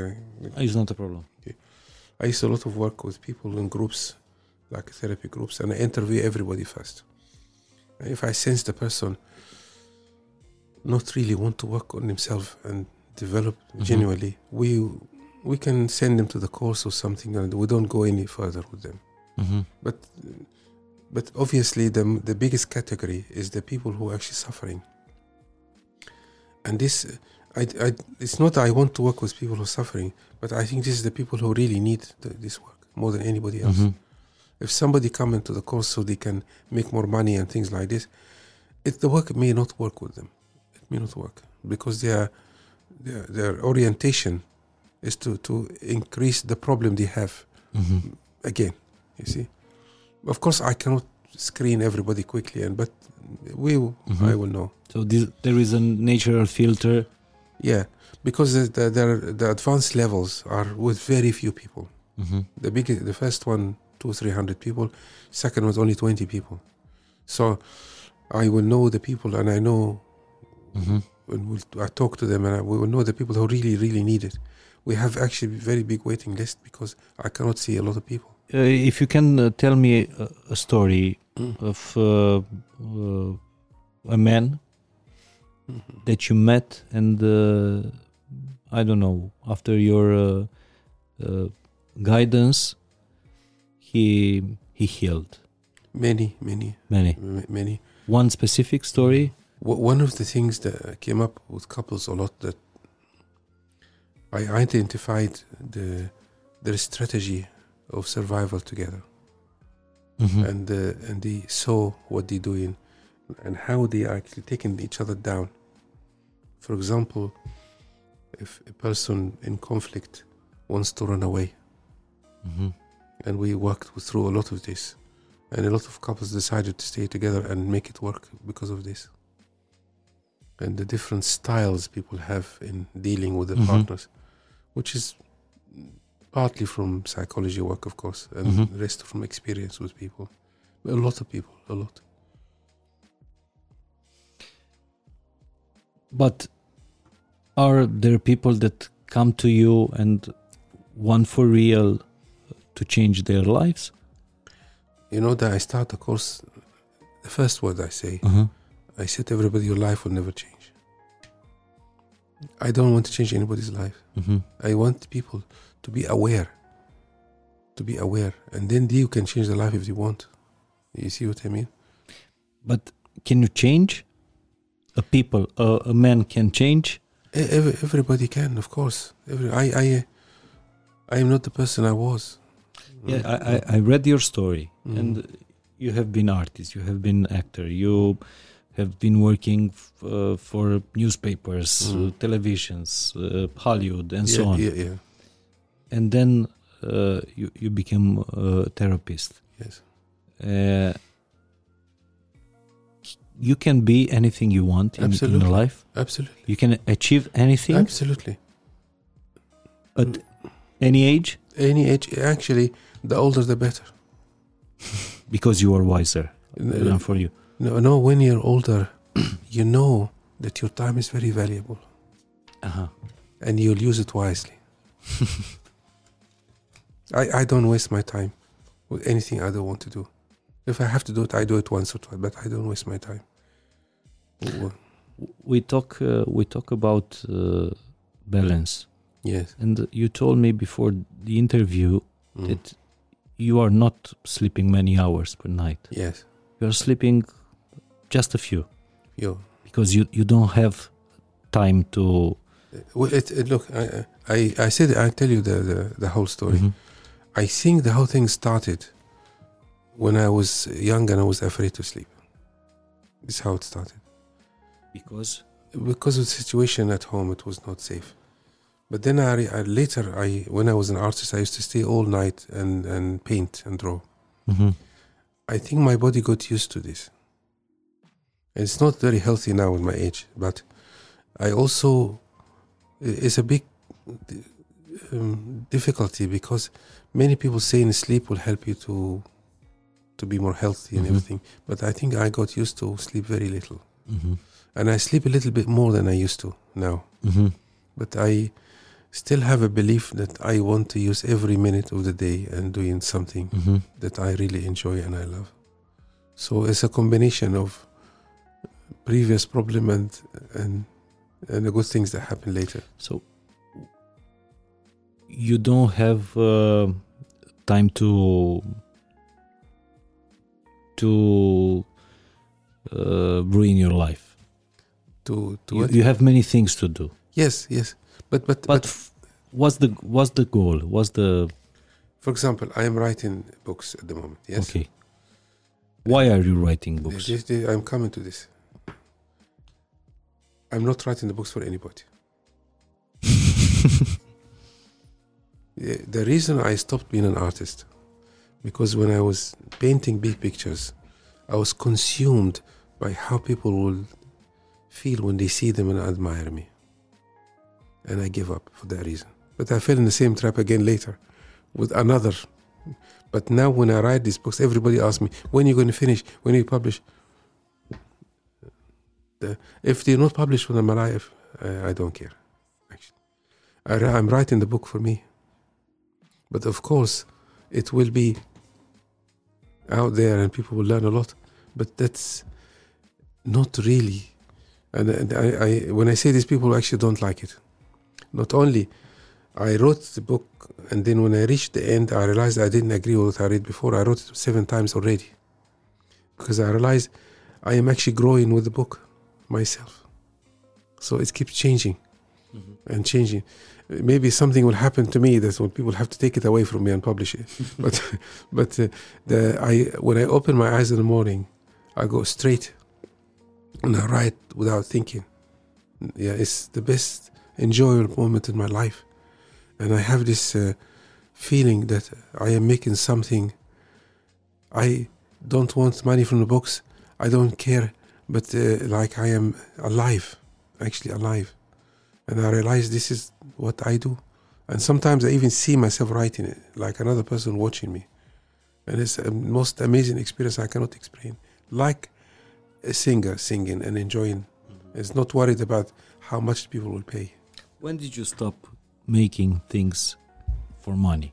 I, It's not a problem. I used to a lot of work with people in groups like therapy groups and i interview everybody first. If i sense the person not really want to work on himself and develop Mhm. genuinely we we can send them to the course or something and we don't go any further with them. Hmm but but obviously the the biggest category is the people who are actually suffering. And this I, I it's not I want to work with people who are suffering but I think this is the people who really need the, this work more than anybody else. Hmm if somebody come into the course so they can make more money and things like this it the work may not work with them. It may not work because their their, their orientation is to to increase the problem they have hmm again you see of course i cannot screen everybody quickly and but we Mhm. i will know. So this, there is a natural filter. yeah because the, the, the, the advanced levels are with very few people. Hmm the big the first one two three hundred people second was only 20 people. So i will know the people and i know hmm and we'll, i talk to them and I, we will know the people who really really need it. We have actually very big waiting list because i cannot see a lot of people if you can uh, tell me a, a story Mm. of uh, uh, a man Mhm. that you met and uh, I don't know after your uh, uh, guidance he he healed. Many many. Many. M- many. One specific story? W- one of the things that came up with couples a lot that I identified the their strategy of survival together, Mhm. and uh, and they saw what they're doing, and how they are actually taking each other down. For example, if a person in conflict wants to run away, Mhm. and we worked through a lot of this, and a lot of couples decided to stay together and make it work because of this. And the different styles people have in dealing with their Mhm. partners, which is partly from psychology work, of course, and Mhm. the rest from experience with people. A lot of people, a lot. But are there people that come to you and want for real to change their lives? You know that I start the course. The first word I say, Uh-huh. I said to everybody, your life will never change. I don't want to change anybody's life. hmm I want people to be aware. To be aware. And then you can change the life if you want. You see what I mean? But can you change? A people, a, a man can change. Every, everybody can, of course. Every, I, I, I am not the person I was. Yeah, I, I, I read your story, Mm. and you have been artist, you have been actor, you have been working f- uh, for newspapers, uh, Mm. televisions, uh, Hollywood, and yeah, so on. Yeah, yeah, And then uh, you you became a therapist. yes. Uh, you can be anything you want in, in life. Absolutely. You can achieve anything Absolutely. at any age Any age, actually, the older the better. because you are wiser No, for you. no, no, when you're older, you know that your time is very valuable Uh-huh. and you'll use it wisely. I, I don't waste my time with anything I don't want to do. If I have to do it, I do it once or twice, but I don't waste my time. We talk uh, we talk about uh, balance, Yes. and you told me before the interview Mm. that you are not sleeping many hours per night. Yes. You are sleeping just a few Yo. because you you don't have time to. Well, it, it, look, I, I, I said, I tell you the, the, the whole story. Mhm. I think the whole thing started when I was young and I was afraid to sleep. This is how it started. Because Because of the situation at home, it was not safe. But then I, I later, I when I was an artist, I used to stay all night and, and paint and draw. Mhm. I think my body got used to this. And it's not very healthy now at my age, but I also it's a big um, difficulty because many people say in sleep will help you to to be more healthy and Mhm. everything. But I think I got used to sleep very little, Mhm. and I sleep a little bit more than I used to now. Mhm. But I still have a belief that I want to use every minute of the day and doing something Mhm. that I really enjoy and I love. So it's a combination of previous problem and and and the good things that happen later. So you don't have uh, time to to uh, ruin your life. To to You, you have many things to do. yes, yes. But but But but what's the what's the goal? What's the for example, I am writing books at the moment. Yes. okay? Why are you writing books? This- this- I'm coming to this. I'm not writing the books for anybody. Yeah, the reason I stopped being an artist because when I was painting big pictures, I was consumed by how people will feel when they see them and admire me. And I gave up for that reason. But I fell in the same trap again later with another. But now when I write these books, everybody asks me, when are you going to finish? When you publish? If they're not published when I'm alive, uh, I don't care. Actually, I'm writing the book for me. But of course, it will be out there and people will learn a lot. But that's not really. And, and I, I, when I say this, people actually don't like it. Not only I wrote the book, and then when I reached the end, I realized I didn't agree with what I read before. I wrote it seven times already because I realized I am actually growing with the book myself. So it keeps changing mm-hmm. and changing. Maybe something will happen to me that when people have to take it away from me and publish it. but but uh, the I when I open my eyes in the morning, I go straight and I write without thinking. Yeah, it's the best enjoyable moment in my life, and I have this uh, feeling that I am making something. I don't want money from the box. I don't care, but uh, like I am alive, actually alive, and I realize this is what I do. And sometimes I even see myself writing it, like another person watching me, and it's the most amazing experience I cannot explain. Like a singer singing and enjoying. It's not worried about how much people will pay. When did you stop making things for money?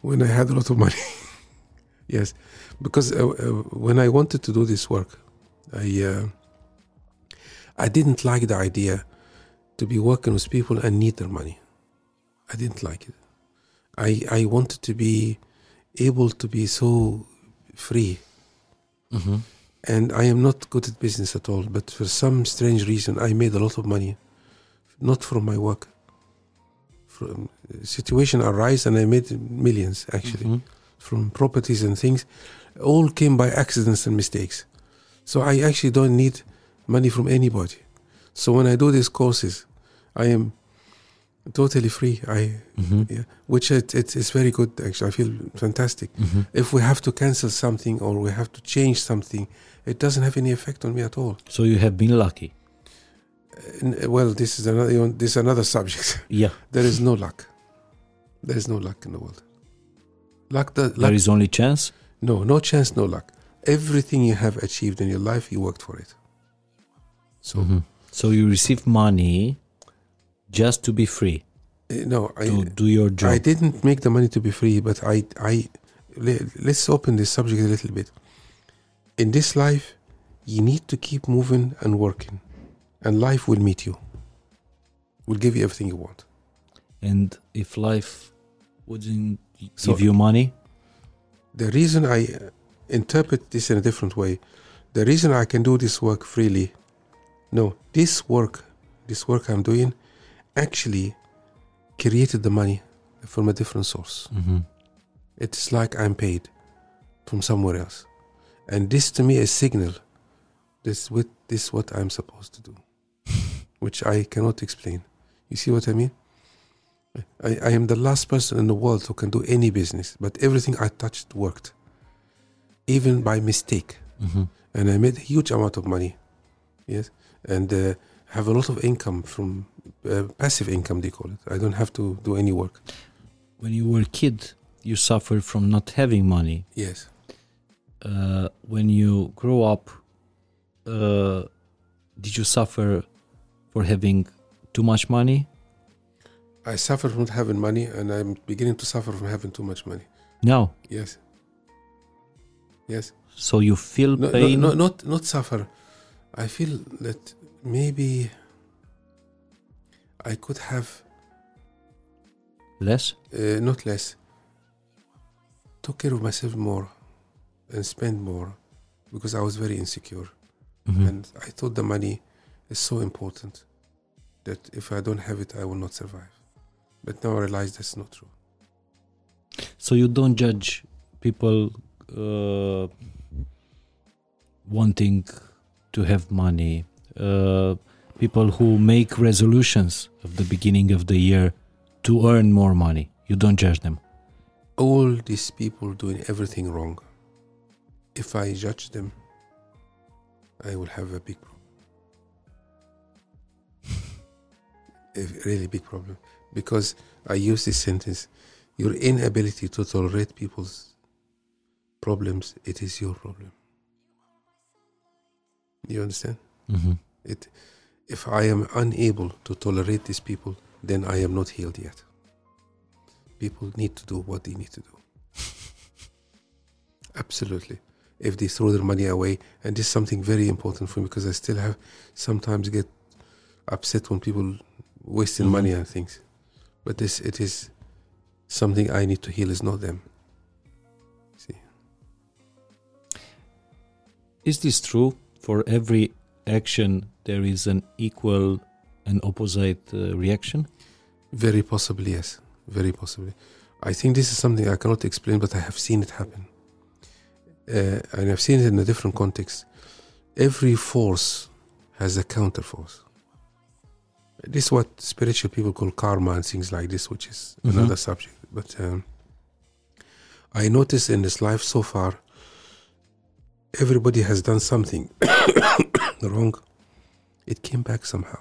When I had a lot of money. yes, because uh, uh, when I wanted to do this work, I uh, I didn't like the idea to be working with people and need their money. I didn't like it. I I wanted to be able to be so free. And I am not good at business at all, but for some strange reason, I made a lot of money, not from my work. From situation arise, and I made millions actually Mhm. from properties and things. All came by accidents and mistakes. So I actually don't need money from anybody. So when I do these courses, I am totally free. I Mhm. yeah, which it, it is very good actually. I feel fantastic. Mhm. If we have to cancel something or we have to change something, it doesn't have any effect on me at all. So you have been lucky. Uh, well, this is another this is another subject. Yeah. there is no luck. There is no luck in the world. Luck, the, luck There is only chance. no, no chance, no luck. Everything you have achieved in your life, you worked for it. So Mhm. So you receive money just to be free, uh, no, I to do your job. I didn't make the money to be free, but I, I, let's open this subject a little bit. In this life, you need to keep moving and working, and life will meet you. Will give you everything you want. and if life wouldn't So- give you money, The reason I interpret this in a different way, the reason I can do this work freely, no, this work, this work I'm doing, actually created the money from a different source. Mhm. It's like I'm paid from somewhere else. And this to me is signal. This with this what I'm supposed to do. Which I cannot explain. You see what I mean? I, I am the last person in the world who can do any business, but everything I touched worked. Even by mistake. Mhm. And I made a huge amount of money. Yes. And uh, have a lot of income from uh, passive income they call it. I don't have to do any work. when you were a kid, you suffered from not having money. Yes. Uh, when you grow up, uh, did you suffer for having too much money? I suffer from not having money, and I'm beginning to suffer from having too much money. No. Yes. Yes. So you feel No, no, pain. no, not not suffer. I feel that maybe I could have Less. uh, not less. Took care of myself more, and spend more, because I was very insecure, Mhm. and I thought the money is so important that if I don't have it, I will not survive. But now I realize that's not true. So you don't judge people uh, wanting to have money, uh, people who make resolutions of the beginning of the year to earn more money. You don't judge them. all these people doing everything wrong. If I judge them, I will have a big problem. a really big problem. Because I use this sentence your inability to tolerate people's problems, it is your problem. You understand? hmm It, if I am unable to tolerate these people, then I am not healed yet. People need to do what they need to do. Absolutely. If they throw their money away, and this is something very important for me because I still have sometimes get upset when people wasting Mhm. money and things. But this it is something I need to heal. Is not them. See, Is this true? For every action, there is an equal and opposite uh, reaction. very possibly yes, very possibly. I think this is something I cannot explain, but I have seen it happen. Uh, and I've seen it in a different context. Every force has a counter force. This is what spiritual people call karma and things like this, which is Mhm. another subject. but um, I noticed in this life so far, everybody has done something wrong. It came back somehow,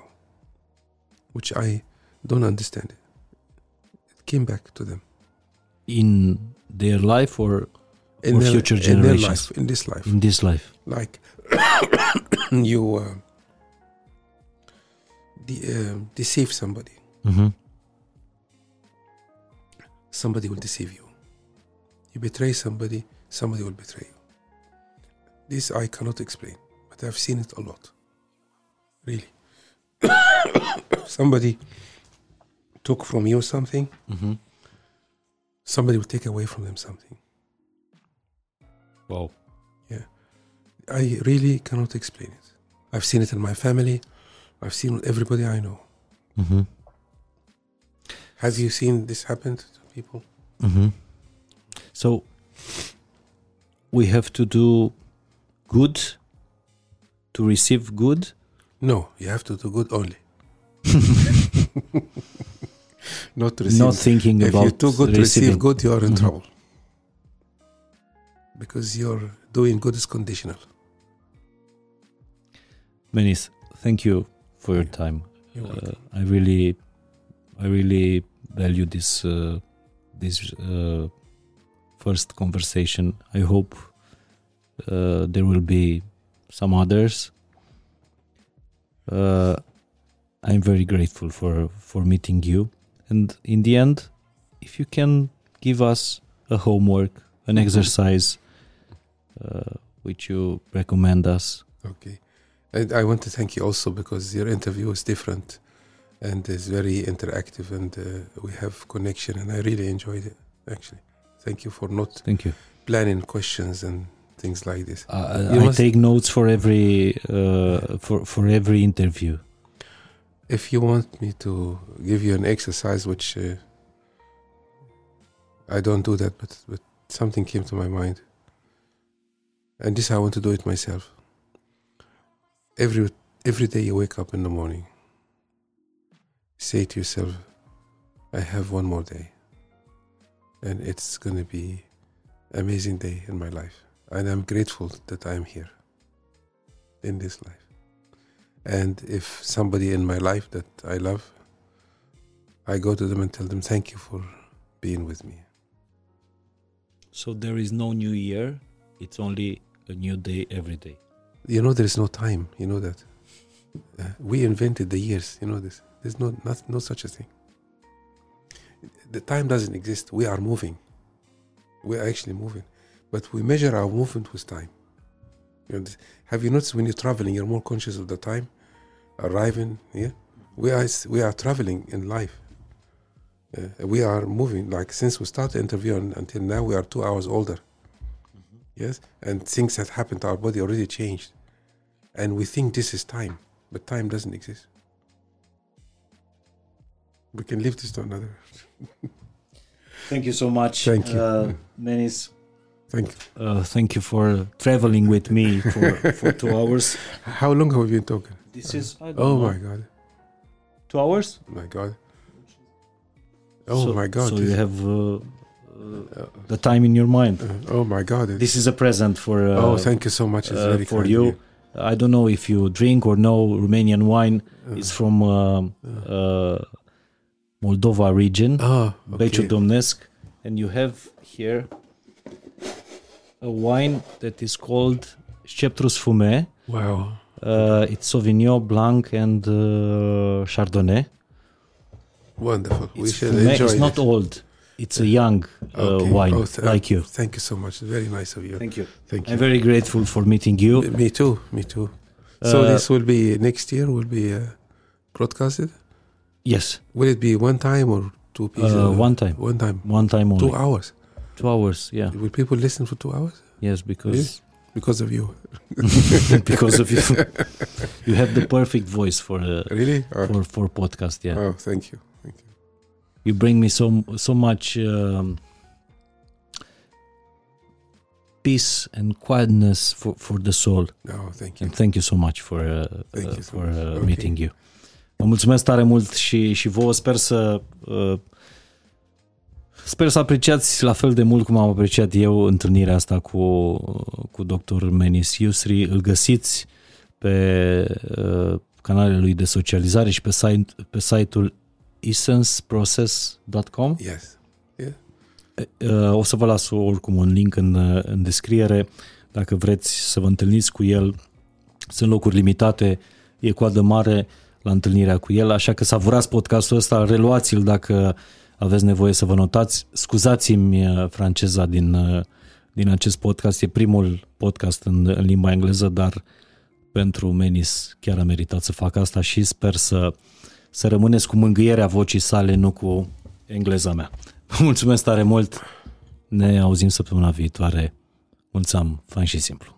which I don't understand. It came back to them In their life or in their, future in their life, in this life. in this life? like you uh, de- uh, deceive somebody Mm-hmm. somebody will deceive you you betray somebody somebody will betray you this i cannot explain but i've seen it a lot really somebody took from you something Mm-hmm. somebody will take away from them something Wow. Yeah. I really cannot explain it i've seen it in my family i've seen with everybody i know Mm-hmm. have you seen this happen to people Mm-hmm. So we have to do good to receive good. No, you have to do good only. Not to receive. Not thinking if about you're too good to receiving. receive good, you are in Mhm. trouble. Because you're doing good is conditional. Menis, thank you for your time. You're Uh. I really, I really value this uh, this uh, first conversation. I hope uh, there will be some others. Uh, I'm very grateful for for meeting you, and in the end, if you can give us a homework, an Mhm. exercise, uh, which you recommend us. Okay. And I want to thank you also because your interview is different and is very interactive and uh, we have connection and I really enjoyed it actually. Thank you for not Thank you. planning questions and things like this. Uh, You I must- take notes for every uh, for for every interview. If you want me to give you an exercise, which uh, I don't do that, but, but something came to my mind. And this, I want to do it myself. Every, every day you wake up in the morning, say to yourself, I have one more day. And it's going to be amazing day in my life. And I'm grateful that I'm here in this life. And if somebody in my life that I love, I go to them and tell them, thank you for being with me. So there is no new year. It's only a new day every day. You know, there is no time. You know that. Uh, we invented the years. You know this. There's no, not, no such a thing. The time doesn't exist. We are moving. We are actually moving. But we measure our movement with time. You know, have you noticed when you're traveling, you're more conscious of the time? Arriving, yeah? We are, we are traveling in life. Uh, we are moving. Like since we started the interview un- until now, we are two hours older. Yes? And things that happened to our body already changed. And we think this is time, but time doesn't exist. We can leave this to another. Thank you so much. Thank you. uh, Menis. Thank you. Uh, thank you for traveling with me for, for two hours. How long have we been talking? This is I Oh know, my God. two hours. My God. Oh So- my God. So you have uh, uh, uh, the time in your mind. uh, oh my God. This is a present for uh, oh, thank you so much. Uh, for of you. I don't know if you drink or know Romanian wine. Uh, It's from uh, uh, Moldova region, Ah, Beciul. Domnesc, and you have here a wine that is called Sceptrus Fume. Wow. Uh, it's Sauvignon Blanc and uh, Chardonnay. Wonderful. we It's should Fume. enjoy It's not it. old. It's a young uh, Okay. wine, Oh, th- like you. Thank you so much. Very nice of you. Thank you. Thank you. I'm very grateful for meeting you. Me- Me too. Me too. So Uh, this will be next year. Will be uh, broadcasted. Yes, Will it be one time or two pieces? uh, one time, One time. one time only. Two hours. Two hours. Yeah. Will people listen for two hours Yes, because because of you? because of you. you have the perfect voice for uh, Really? Oh, for for podcast. Yeah, oh, thank you. Thank you. you bring me so so much um, peace and quietness for for the soul. Oh, thank you. And thank you so much for uh, uh, you so for much. uh, Okay. meeting you. Vă mulțumesc tare mult și și vouă sper să uh, Sper să apreciați la fel de mult cum am apreciat eu întâlnirea asta cu, cu dr. Menis Yusri. Îl găsiți pe uh, canalele lui de socializare și pe, site, pe site-ul essenceprocess.com. Yes. Yeah. Uh, o să vă las oricum un link în, în descriere dacă vreți să vă întâlniți cu el. Sunt locuri limitate, e coadă mare la întâlnirea cu el, așa că savurați podcastul ăsta, reluați-l dacă aveți nevoie să vă notați. Scuzați-mi uh, franceza din, uh, din acest podcast, e primul podcast în, în limba engleză, dar pentru Menis chiar a meritat să fac asta și sper să, să rămâneți cu mângâierea vocii sale, nu cu engleza mea. Mulțumesc tare mult, ne auzim săptămâna viitoare. Mulțumim, fain și simplu.